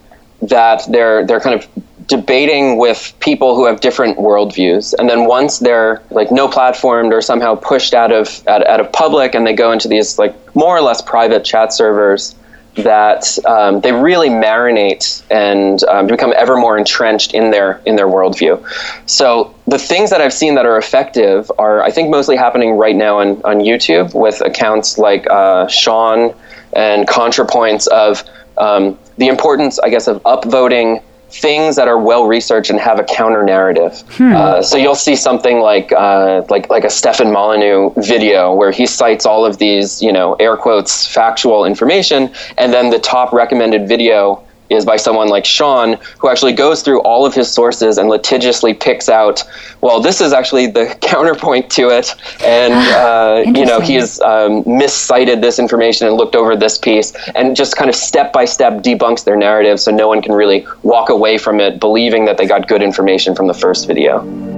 that they're they're kind of debating with people who have different worldviews, and then once they're like no platformed or somehow pushed out of out, out of public, and they go into these like more or less private chat servers, that um, they really marinate and um, become ever more entrenched in their in their worldview. So the things that I've seen that are effective are, I think, mostly happening right now on on YouTube with accounts like uh, Shaun and ContraPoints of um, the importance, I guess, of upvoting things that are well researched and have a counter narrative. Uh, so you'll see something like uh, like like a Stefan Molyneux video where he cites all of these, you know, air quotes factual information, and then the top recommended video is by someone like Shaun, who actually goes through all of his sources and litigiously picks out, well, this is actually the counterpoint to it, and uh, you know he has um, miscited this information and looked over this piece, and just kind of step by step debunks their narrative, so no one can really walk away from it believing that they got good information from the first video.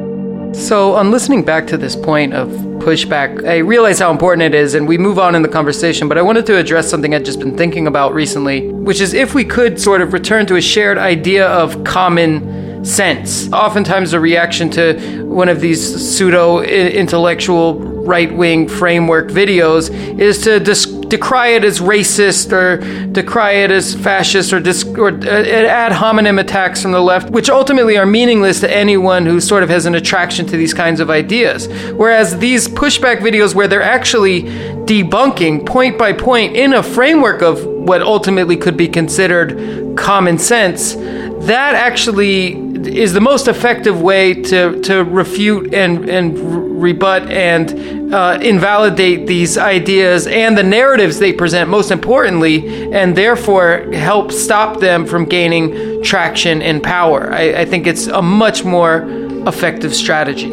So, on listening back to this point of pushback, I realize how important it is, and we move on in the conversation. But I wanted to address something I'd just been thinking about recently, which is if we could sort of return to a shared idea of common sense. Oftentimes, the reaction to one of these pseudo intellectual right wing framework videos is to dis- decry it as racist or decry it as fascist or, dis- or uh, ad hominem attacks from the left, which ultimately are meaningless to anyone who sort of has an attraction to these kinds of ideas. Whereas these pushback videos, where they're actually debunking point by point in a framework of what ultimately could be considered common sense, that actually is the most effective way to, to refute and, and rebut and uh, invalidate these ideas and the narratives they present, most importantly, and therefore help stop them from gaining traction and power. I, I think it's a much more effective strategy.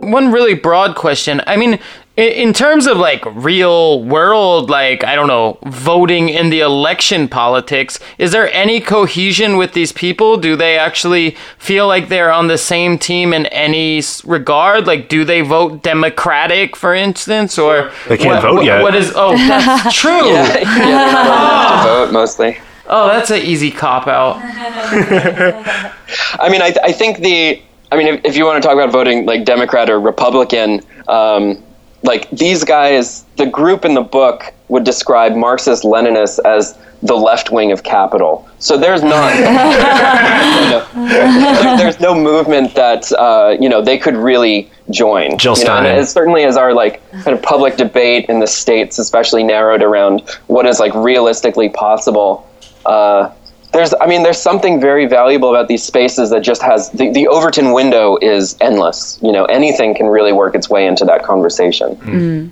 One really broad question. I mean, in terms of like real world like i don't know voting in the election politics is there any cohesion with these people do they actually feel like they're on the same team in any regard like do they vote democratic for instance or They can't what, vote what- yet. what is oh that's true yeah, they're not allowed to vote mostly. oh that's an easy cop out I mean, I, I think the. I mean, if, if you want to talk about voting like Democrat or Republican, um, like these guys, the group in the book would describe Marxist Leninists as the left wing of capital. So there's not, you know, there- there's no movement that uh, you know they could really join. Jill You know, and Stein. as certainly as our like kind of public debate in the states, especially narrowed around what is like realistically possible. Uh, there's, I mean, there's something very valuable about these spaces that just has the, the Overton window is endless. You know, anything can really work its way into that conversation. Mm. Mm.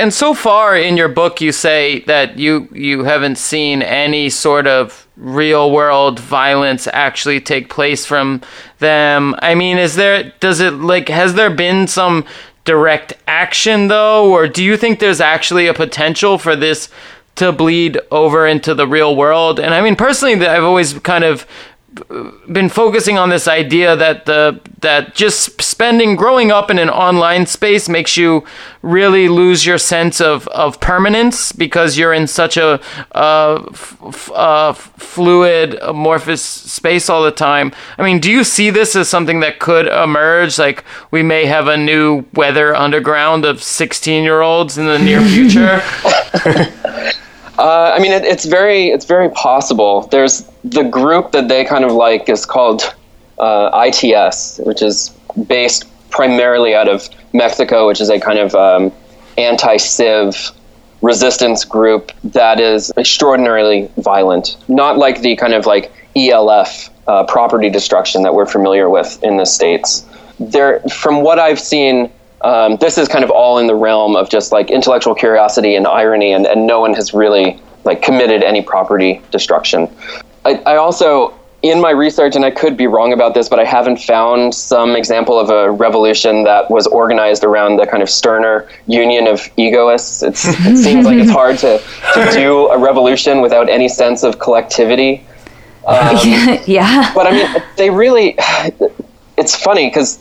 And so far in your book, you say that you you haven't seen any sort of real world violence actually take place from them. I mean, is there does it like has there been some direct action though, or do you think there's actually a potential for this to bleed over into the real world? And I mean, personally, I've always kind of been focusing on this idea that the that just spending growing up in an online space makes you really lose your sense of, of permanence because you're in such a uh, f- uh, fluid amorphous space all the time. I mean do you see this as something that could emerge? Like we may have a new weather underground of 16 year olds in the near future Uh, I mean, it, it's very it's very possible. There's the group that they kind of like is called uh, ITS, which is based primarily out of Mexico, which is a kind of um, anti-civ resistance group that is extraordinarily violent. Not like the kind of like ELF uh, property destruction that we're familiar with in the states. There, from what I've seen, um, this is kind of all in the realm of just like intellectual curiosity and irony, and, and no one has really like committed any property destruction. I, I also, in my research, and I could be wrong about this, but I haven't found some example of a revolution that was organized around the kind of Stirner union of egoists. It's, it seems like it's hard to, to do a revolution without any sense of collectivity. Um, yeah. But I mean, they really, it's funny because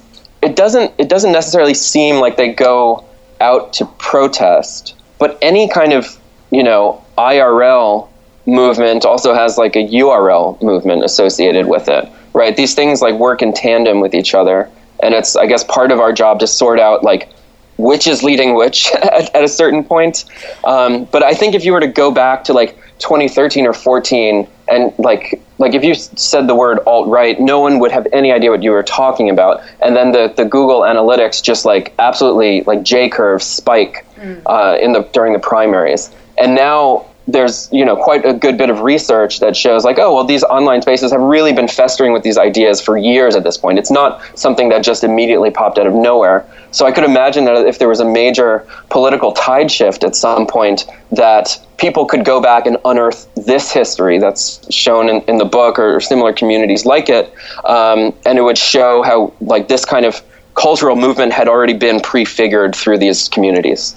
it doesn't it doesn't necessarily seem like they go out to protest, but any kind of you know IRL movement also has like a URL movement associated with it, right? These things like work in tandem with each other, and it's I guess part of our job to sort out like which is leading which at, at a certain point. Um, but I think if you were to go back to like 2013 or 14 and like like if you said the word alt right no one would have any idea what you were talking about and then the, the google analytics just like absolutely like j curve spike mm. uh, in the during the primaries and now there's you know quite a good bit of research that shows like oh well these online spaces have really been festering with these ideas for years at this point. It's not something that just immediately popped out of nowhere. So i could imagine that if there was a major political tide shift at some point that people could go back and unearth this history that's shown in, in the book or similar communities like it um, and it would show how like this kind of cultural movement had already been prefigured through these communities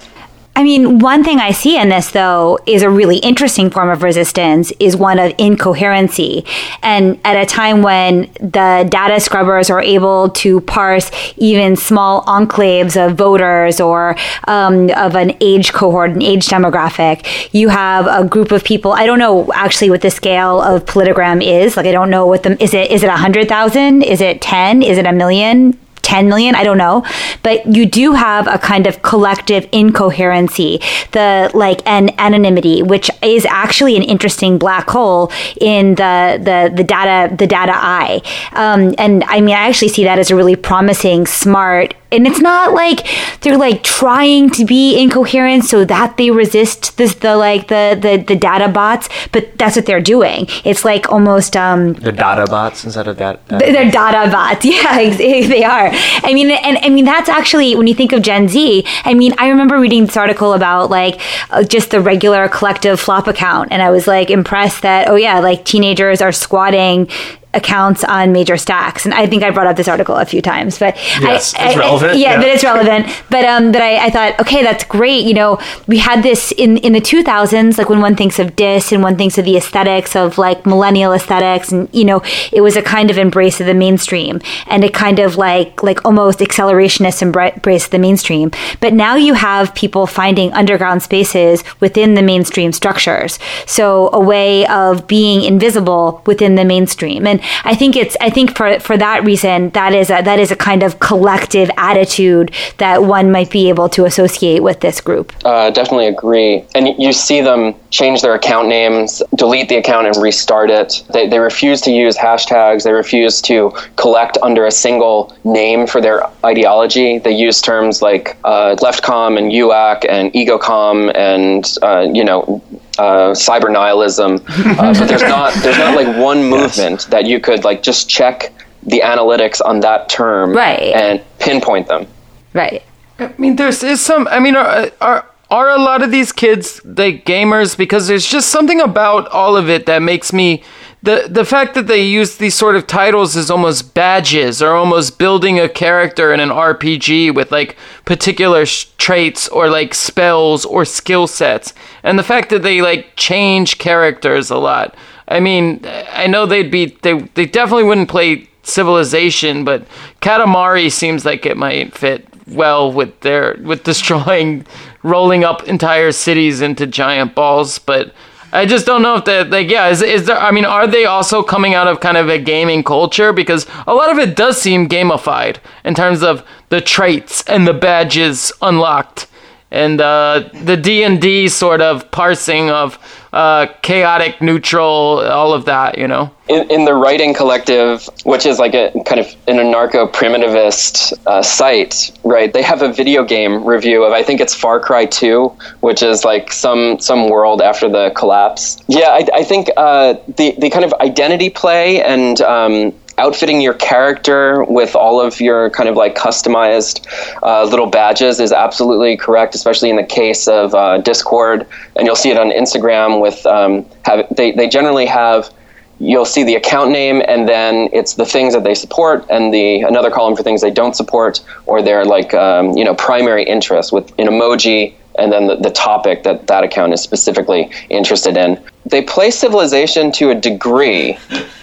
I mean, one thing I see in this, though, is a really interesting form of resistance is one of incoherency. And at a time when the data scrubbers are able to parse even small enclaves of voters or um, of an age cohort, an age demographic, you have a group of people. I don't know actually what the scale of politigram is. Like, I don't know what the, is it, is it 100,000? Is it 10? Is it a million? 10 million, I don't know. But you do have a kind of collective incoherency, the like an anonymity, which is actually an interesting black hole in the the, the data the data eye. Um, and I mean I actually see that as a really promising, smart and it's not like they're like trying to be incoherent so that they resist this the like the the, the data bots but that's what they're doing. It's like almost um the data bots? Instead of that they're data bots. Yeah they are. I mean and i mean that's actually when you think of gen z i mean i remember reading this article about like uh, just the regular collective flop account and i was like impressed that oh yeah like teenagers are squatting accounts on major stacks. And I think I brought up this article a few times, but yes, I, it's I, relevant. yeah, yeah, but it's relevant. But um, but I, I thought, okay, that's great. You know, we had this in in the 2000s, like when one thinks of dis and one thinks of the aesthetics of like millennial aesthetics, and you know, it was a kind of embrace of the mainstream and a kind of like like almost accelerationist embrace of the mainstream. But now you have people finding underground spaces within the mainstream structures. So a way of being invisible within the mainstream and I think it's I think for for that reason that is a that is a kind of collective attitude that one might be able to associate with this group. Uh, definitely agree, and you see them change their account names, delete the account, and restart it. They they refuse to use hashtags. They refuse to collect under a single name for their ideology. They use terms like uh, leftcom and UAC and egocom and uh, you know uh, cyber nihilism, uh, but there's not there's not like one movement yes. that you could like just check the analytics on that term right. and pinpoint them. Right. I mean, there's is some. I mean, are, are are a lot of these kids like gamers? Because there's just something about all of it that makes me the the fact that they use these sort of titles as almost badges or almost building a character in an RPG with like particular sh- traits or like spells or skill sets and the fact that they like change characters a lot I mean, I know they'd be they they definitely wouldn't play Civilization, but Katamari seems like it might fit well with their with destroying, rolling up entire cities into giant balls. But I just don't know if that like yeah is is there I mean are they also coming out of kind of a gaming culture? Because a lot of it does seem gamified in terms of the traits and the badges unlocked and uh, the D and D sort of parsing of uh, chaotic, neutral, all of that, you know. In, in, the writing collective, which is like a kind of an anarcho primitivist uh, site, right? They have a video game review of I think it's Far Cry Two, which is like some some world after the collapse. Yeah, I, I think uh, the the kind of identity play and um, outfitting your character with all of your kind of like customized uh, little badges is absolutely correct, especially in the case of uh, Discord. And you'll see it on Instagram with um, have they they generally have you'll see the account name and then it's the things that they support and the another column for things they don't support or their like um, you know primary interest with an emoji and then the, the topic that that account is specifically interested in. They play Civilization to a degree.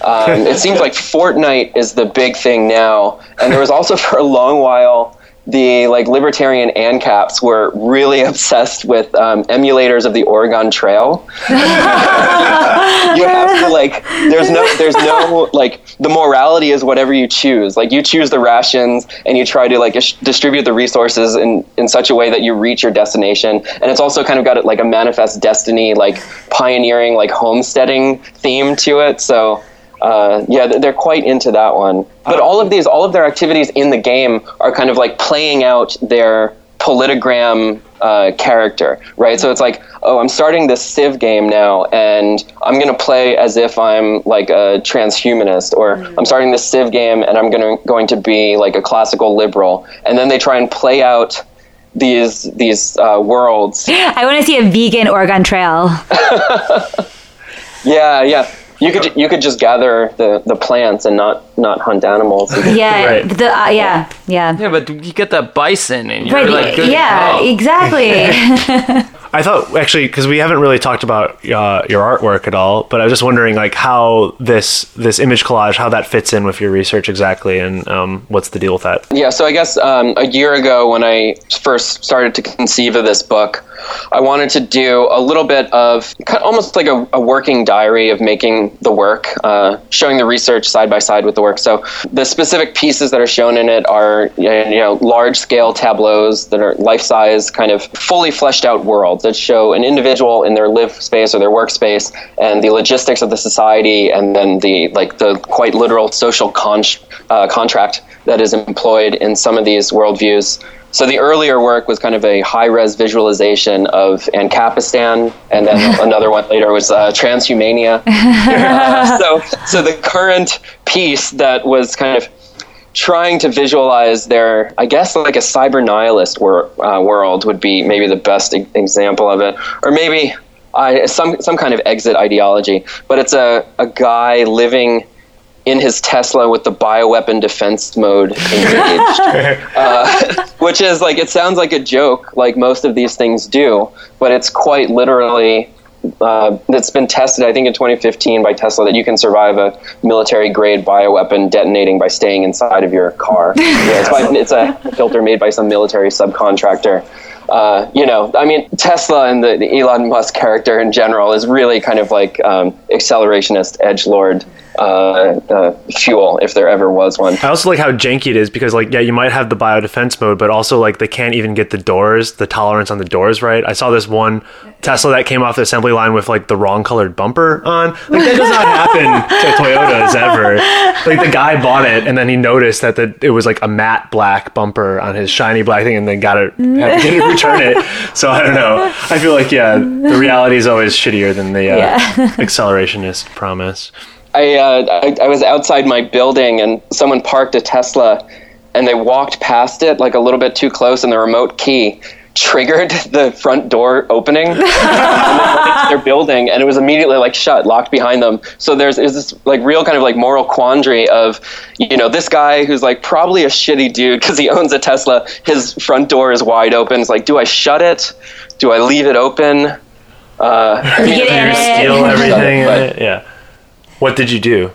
Um, it seems like Fortnite is the big thing now, and there was also for a long while the like libertarian ANCAPs were really obsessed with um, emulators of the Oregon Trail. you have to like there's no there's no like the morality is whatever you choose. Like you choose the rations and you try to like distribute the resources in in such a way that you reach your destination. And it's also kind of got like a manifest destiny like pioneering like homesteading theme to it. So uh, yeah, they're quite into that one. But all of these, all of their activities in the game are kind of like playing out their politigram uh, character, right? So it's like, oh, I'm starting this Civ game now, and I'm going to play as if I'm like a transhumanist, or mm-hmm. I'm starting this Civ game, and I'm going to going to be like a classical liberal, and then they try and play out these these uh, worlds. I want to see a vegan Oregon Trail. yeah, yeah. You could you could just gather the, the plants and not not hunt animals. yeah, right. the, uh, yeah, yeah. Yeah, but you get that bison and you're right, like, yeah, exactly. I thought actually because we haven't really talked about uh, your artwork at all, but I was just wondering like how this this image collage how that fits in with your research exactly, and um, what's the deal with that? Yeah, so I guess um, a year ago when I first started to conceive of this book, I wanted to do a little bit of almost like a, a working diary of making the work, uh, showing the research side by side with the work. So the specific pieces that are shown in it are you know large scale tableaus that are life size, kind of fully fleshed out that show an individual in their live space or their workspace and the logistics of the society, and then the like the quite literal social con- uh, contract that is employed in some of these worldviews. So the earlier work was kind of a high res visualization of Ancapistan, and then another one later was uh, transhumania. uh, so, so the current piece that was kind of trying to visualize their, I guess, like a cyber nihilist wor- uh, world would be maybe the best e- example of it, or maybe uh, some some kind of exit ideology. But it's a a guy living in his Tesla with the bioweapon defense mode engaged, uh, which is like it sounds like a joke, like most of these things do, but it's quite literally. Uh, that's been tested, I think, in 2015 by Tesla that you can survive a military grade bioweapon detonating by staying inside of your car. yeah, it's, by, it's a filter made by some military subcontractor. Uh, you know, I mean, Tesla and the, the, Elon Musk character in general is really kind of like um, accelerationist edge lord uh, uh, fuel if there ever was one. I also like how janky it is because like yeah, you might have the biodefense mode, but also like they can't even get the doors, the tolerance on the doors right. I saw this one Tesla that came off the assembly line with like the wrong colored bumper on. Like that does not happen to Toyotas ever. Like the guy bought it and then he noticed that the, it was like a matte black bumper on his shiny black thing and then got it had to return it. So I don't know. I feel like yeah, the reality is always shittier than the uh, yeah. accelerationist promise. I, uh, I, I was outside my building and someone parked a Tesla and they walked past it like a little bit too close and the remote key triggered the front door opening. And their building and it was immediately like shut locked behind them. So there's, there's this like real kind of like moral quandary of you know this guy who's like probably a shitty dude because he owns a tesla. His front door is wide open. It's like do i shut it? Do i leave it open? Uh, I mean, steal everything but, yeah What did you do?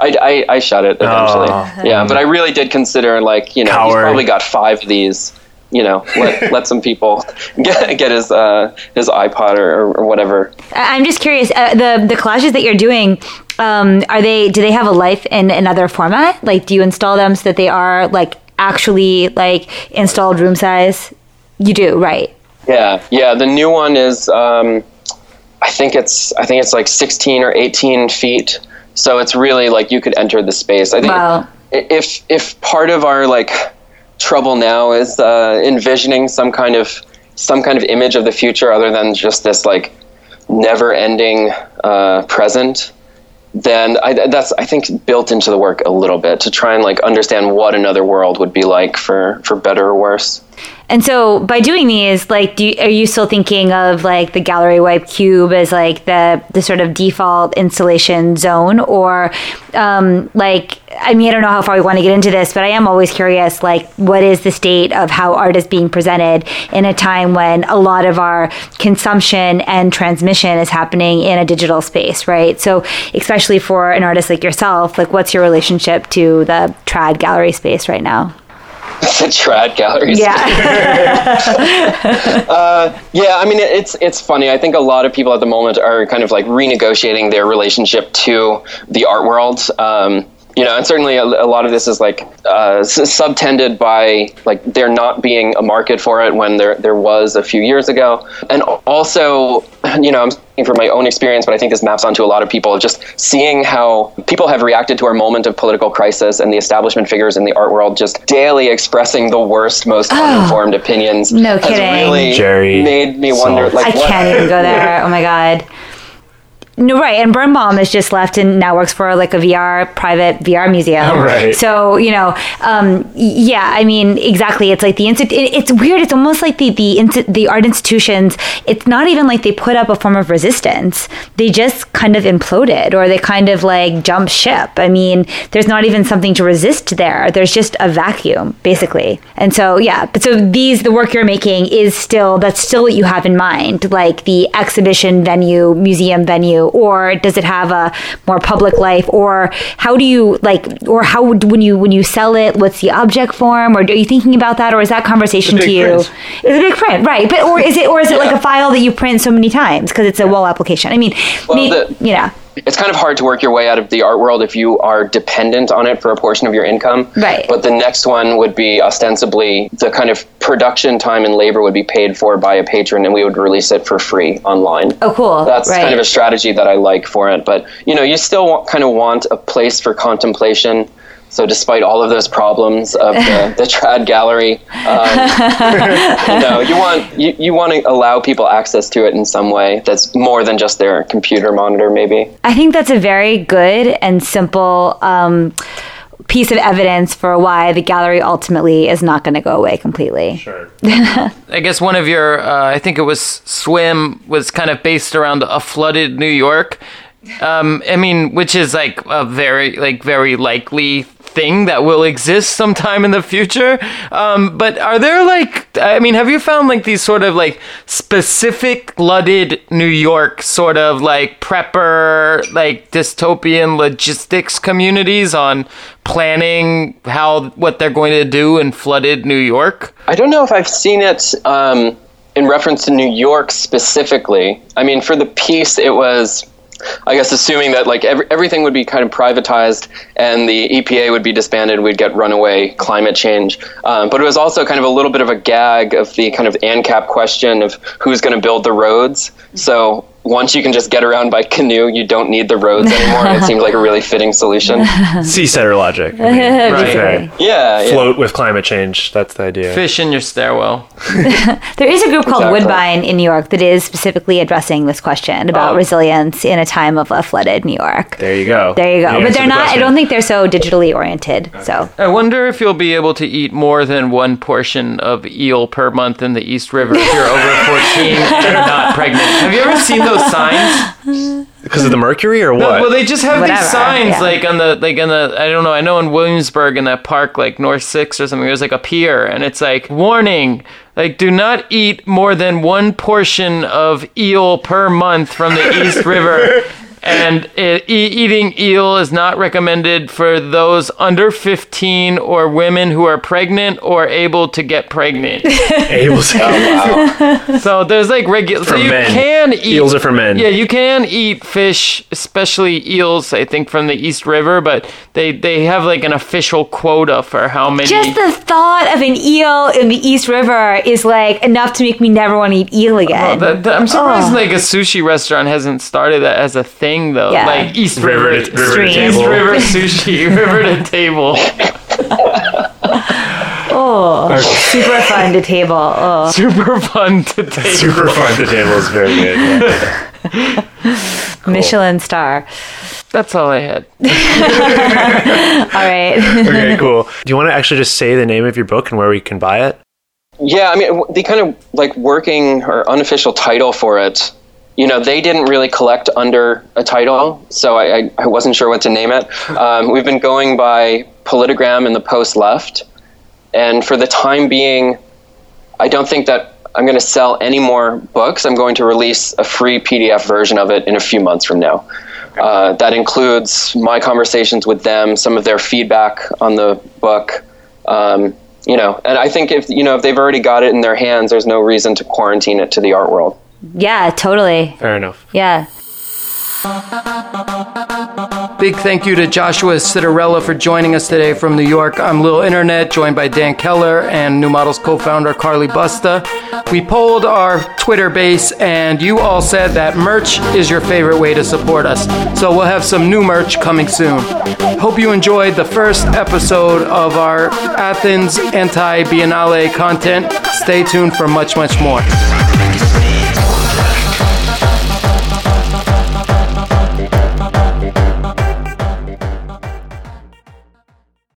I, I, I shut it eventually. Oh. Yeah, but I really did consider like you know he's probably got five of these. You know, let, let some people get, get his uh, his iPod or, or whatever. I- I'm just curious. Uh, the the collages that you're doing, um, are they? Do they have a life in another format? Like, do you install them so that they are like actually like installed room size? You do, right? Yeah, yeah. The new one is, um, I think it's, I think it's like 16 or 18 feet. So it's really like you could enter the space. I think Wow. if if part of our like trouble now is uh, envisioning some kind of some kind of image of the future other than just this like never-ending uh, present, then I, that's I think built into the work a little bit to try and like understand what another world would be like for for better or worse. And so, by doing these, like, do you, are you still thinking of like the gallery white cube as like the the sort of default installation zone, or um, like, I mean, I don't know how far we want to get into this, but I am always curious, like, what is the state of how art is being presented in a time when a lot of our consumption and transmission is happening in a digital space, right? So, especially for an artist like yourself, like, what's your relationship to the trad gallery space right now? The trad galleries. Yeah. Yeah, I mean it- it's it's funny. I think a lot of people at the moment are kind of like renegotiating their relationship to the art world. Um, you know, and certainly a, a lot of this is like uh, s- subtended by like there not being a market for it when there there was a few years ago, and also, you know, I'm speaking from my own experience, but I think this maps onto a lot of people. Just seeing how people have reacted to our moment of political crisis and the establishment figures in the art world just daily expressing the worst, most uninformed opinions. No has kidding. Really Jerry made me wonder, Saltz. like, I what? can't even go there. Oh my god. No, right. And Birnbaum has just left and now works for like a VR private VR museum. Right. So you know, um, yeah. I mean, exactly. It's like the insti- it, It's weird. It's almost like the the the art institutions. It's not even like they put up a form of resistance. They just kind of imploded, or they kind of like jump ship. I mean, there's not even something to resist there. There's just a vacuum, basically. And so yeah. But so these the work you're making is still that's still what you have in mind, like the exhibition venue, museum venue, or does it have a more public life, or how do you like, or how would- when you when you sell it, what's the object form, or are you thinking about that, or is that conversation to you? print. It's a big print, right? But or is it or is it like a file that you print so many times because it's a wall application? I mean, Well, me- the- yeah. It's kind of hard to work your way out of the art world if you are dependent on it for a portion of your income. Right. But the next one would be ostensibly the kind of production time and labor would be paid for by a patron, and we would release it for free online. Oh, cool. That's right. kind of a strategy that I like for it. But you know, you still want, kind of want a place for contemplation. So, despite all of those problems of the, the trad gallery, um, you know, you want you, you want to allow people access to it in some way that's more than just their computer monitor, maybe. I think that's a very good and simple um, piece of evidence for why the gallery ultimately is not going to go away completely. Sure. I guess one of your, uh, I think it was Swim, was kind of based around a flooded New York. Um, I mean, which is like a very, like, very likely thing that will exist sometime in the future. Um, but are there like, I mean, have you found like these sort of like specific flooded New York sort of like prepper, like dystopian logistics communities on planning how, what they're going to do in flooded New York? I don't know if I've seen it um, in reference to New York specifically. I mean, for the piece, it was, I guess, assuming that like every, everything would be kind of privatized and the EPA would be disbanded, we'd get runaway climate change. Um, but it was also kind of a little bit of a gag of the kind of ANCAP question of who's going to build the roads. So once you can just get around by canoe, you don't need the roads anymore. and it seemed like a really fitting solution. Sea logic. I mean, Right. okay. Yeah, yeah. Float with climate change. That's the idea. Fish in your stairwell. There is a group called Exactly. Woodbine in New York that is specifically addressing this question about Oh. resilience in a time of a flooded New York. There you go. There you go. You but they're the not, I don't think they're so digitally oriented. So. I wonder if you'll be able to eat more than one portion of eel per month in the East River if you're over 14 and not pregnant. Have you ever seen those signs? because of the mercury or what? Well, they just have Whatever, these signs yeah. like on the like on the I don't know. I know in Williamsburg in that park like North Six or something. There's like a pier and it's like warning. Like, do not eat more than one portion of eel per month from the East River. and it, e- eating eel is not recommended for those under 15 or women who are pregnant or able to get pregnant. Able to- oh, so there's like regular. So you men. can eat Eels are for men. Yeah, you can eat fish, especially eels. I think from the East River, but they they have like an official quota for how many. Just the thought of an eel in the East River is like enough to make me never want to eat eel again. That- that- I'm surprised Oh. like a sushi restaurant hasn't started that as a thing though. Yeah. Like East River River, to- river to table. East River sushi, river to table. oh, super fun to table. Oh. Super fun to table. Super fun. to table is very good. yeah. Michelin star. That's all I had. All right. Okay, cool. Do you want to actually just say the name of your book and where we can buy it? Yeah, I mean, the kind of like working or unofficial title for it, you know, they didn't really collect under a title, so I, I, wasn't sure what to name it. Um, we've been going by Politigram and the Post Left, and for the time being, I don't think that I'm going to sell any more books. I'm going to release a free PDF version of it in a few months from now. Uh, that includes my conversations with them, some of their feedback on the book. Um, you know, and I think if you know if they've already got it in their hands, there's no reason to quarantine it to the art world. Yeah, totally. Fair enough. Yeah. Big thank you to Joshua Citarella for joining us today from New York. I'm Lil Internet, joined by Dan Keller and New Models co-founder Carly Busta. We polled our Twitter base, and you all said that merch is your favorite way to support us. So we'll have some new merch coming soon. Hope you enjoyed the first episode of our Athens Anti Biennale content. Stay tuned for much, much more.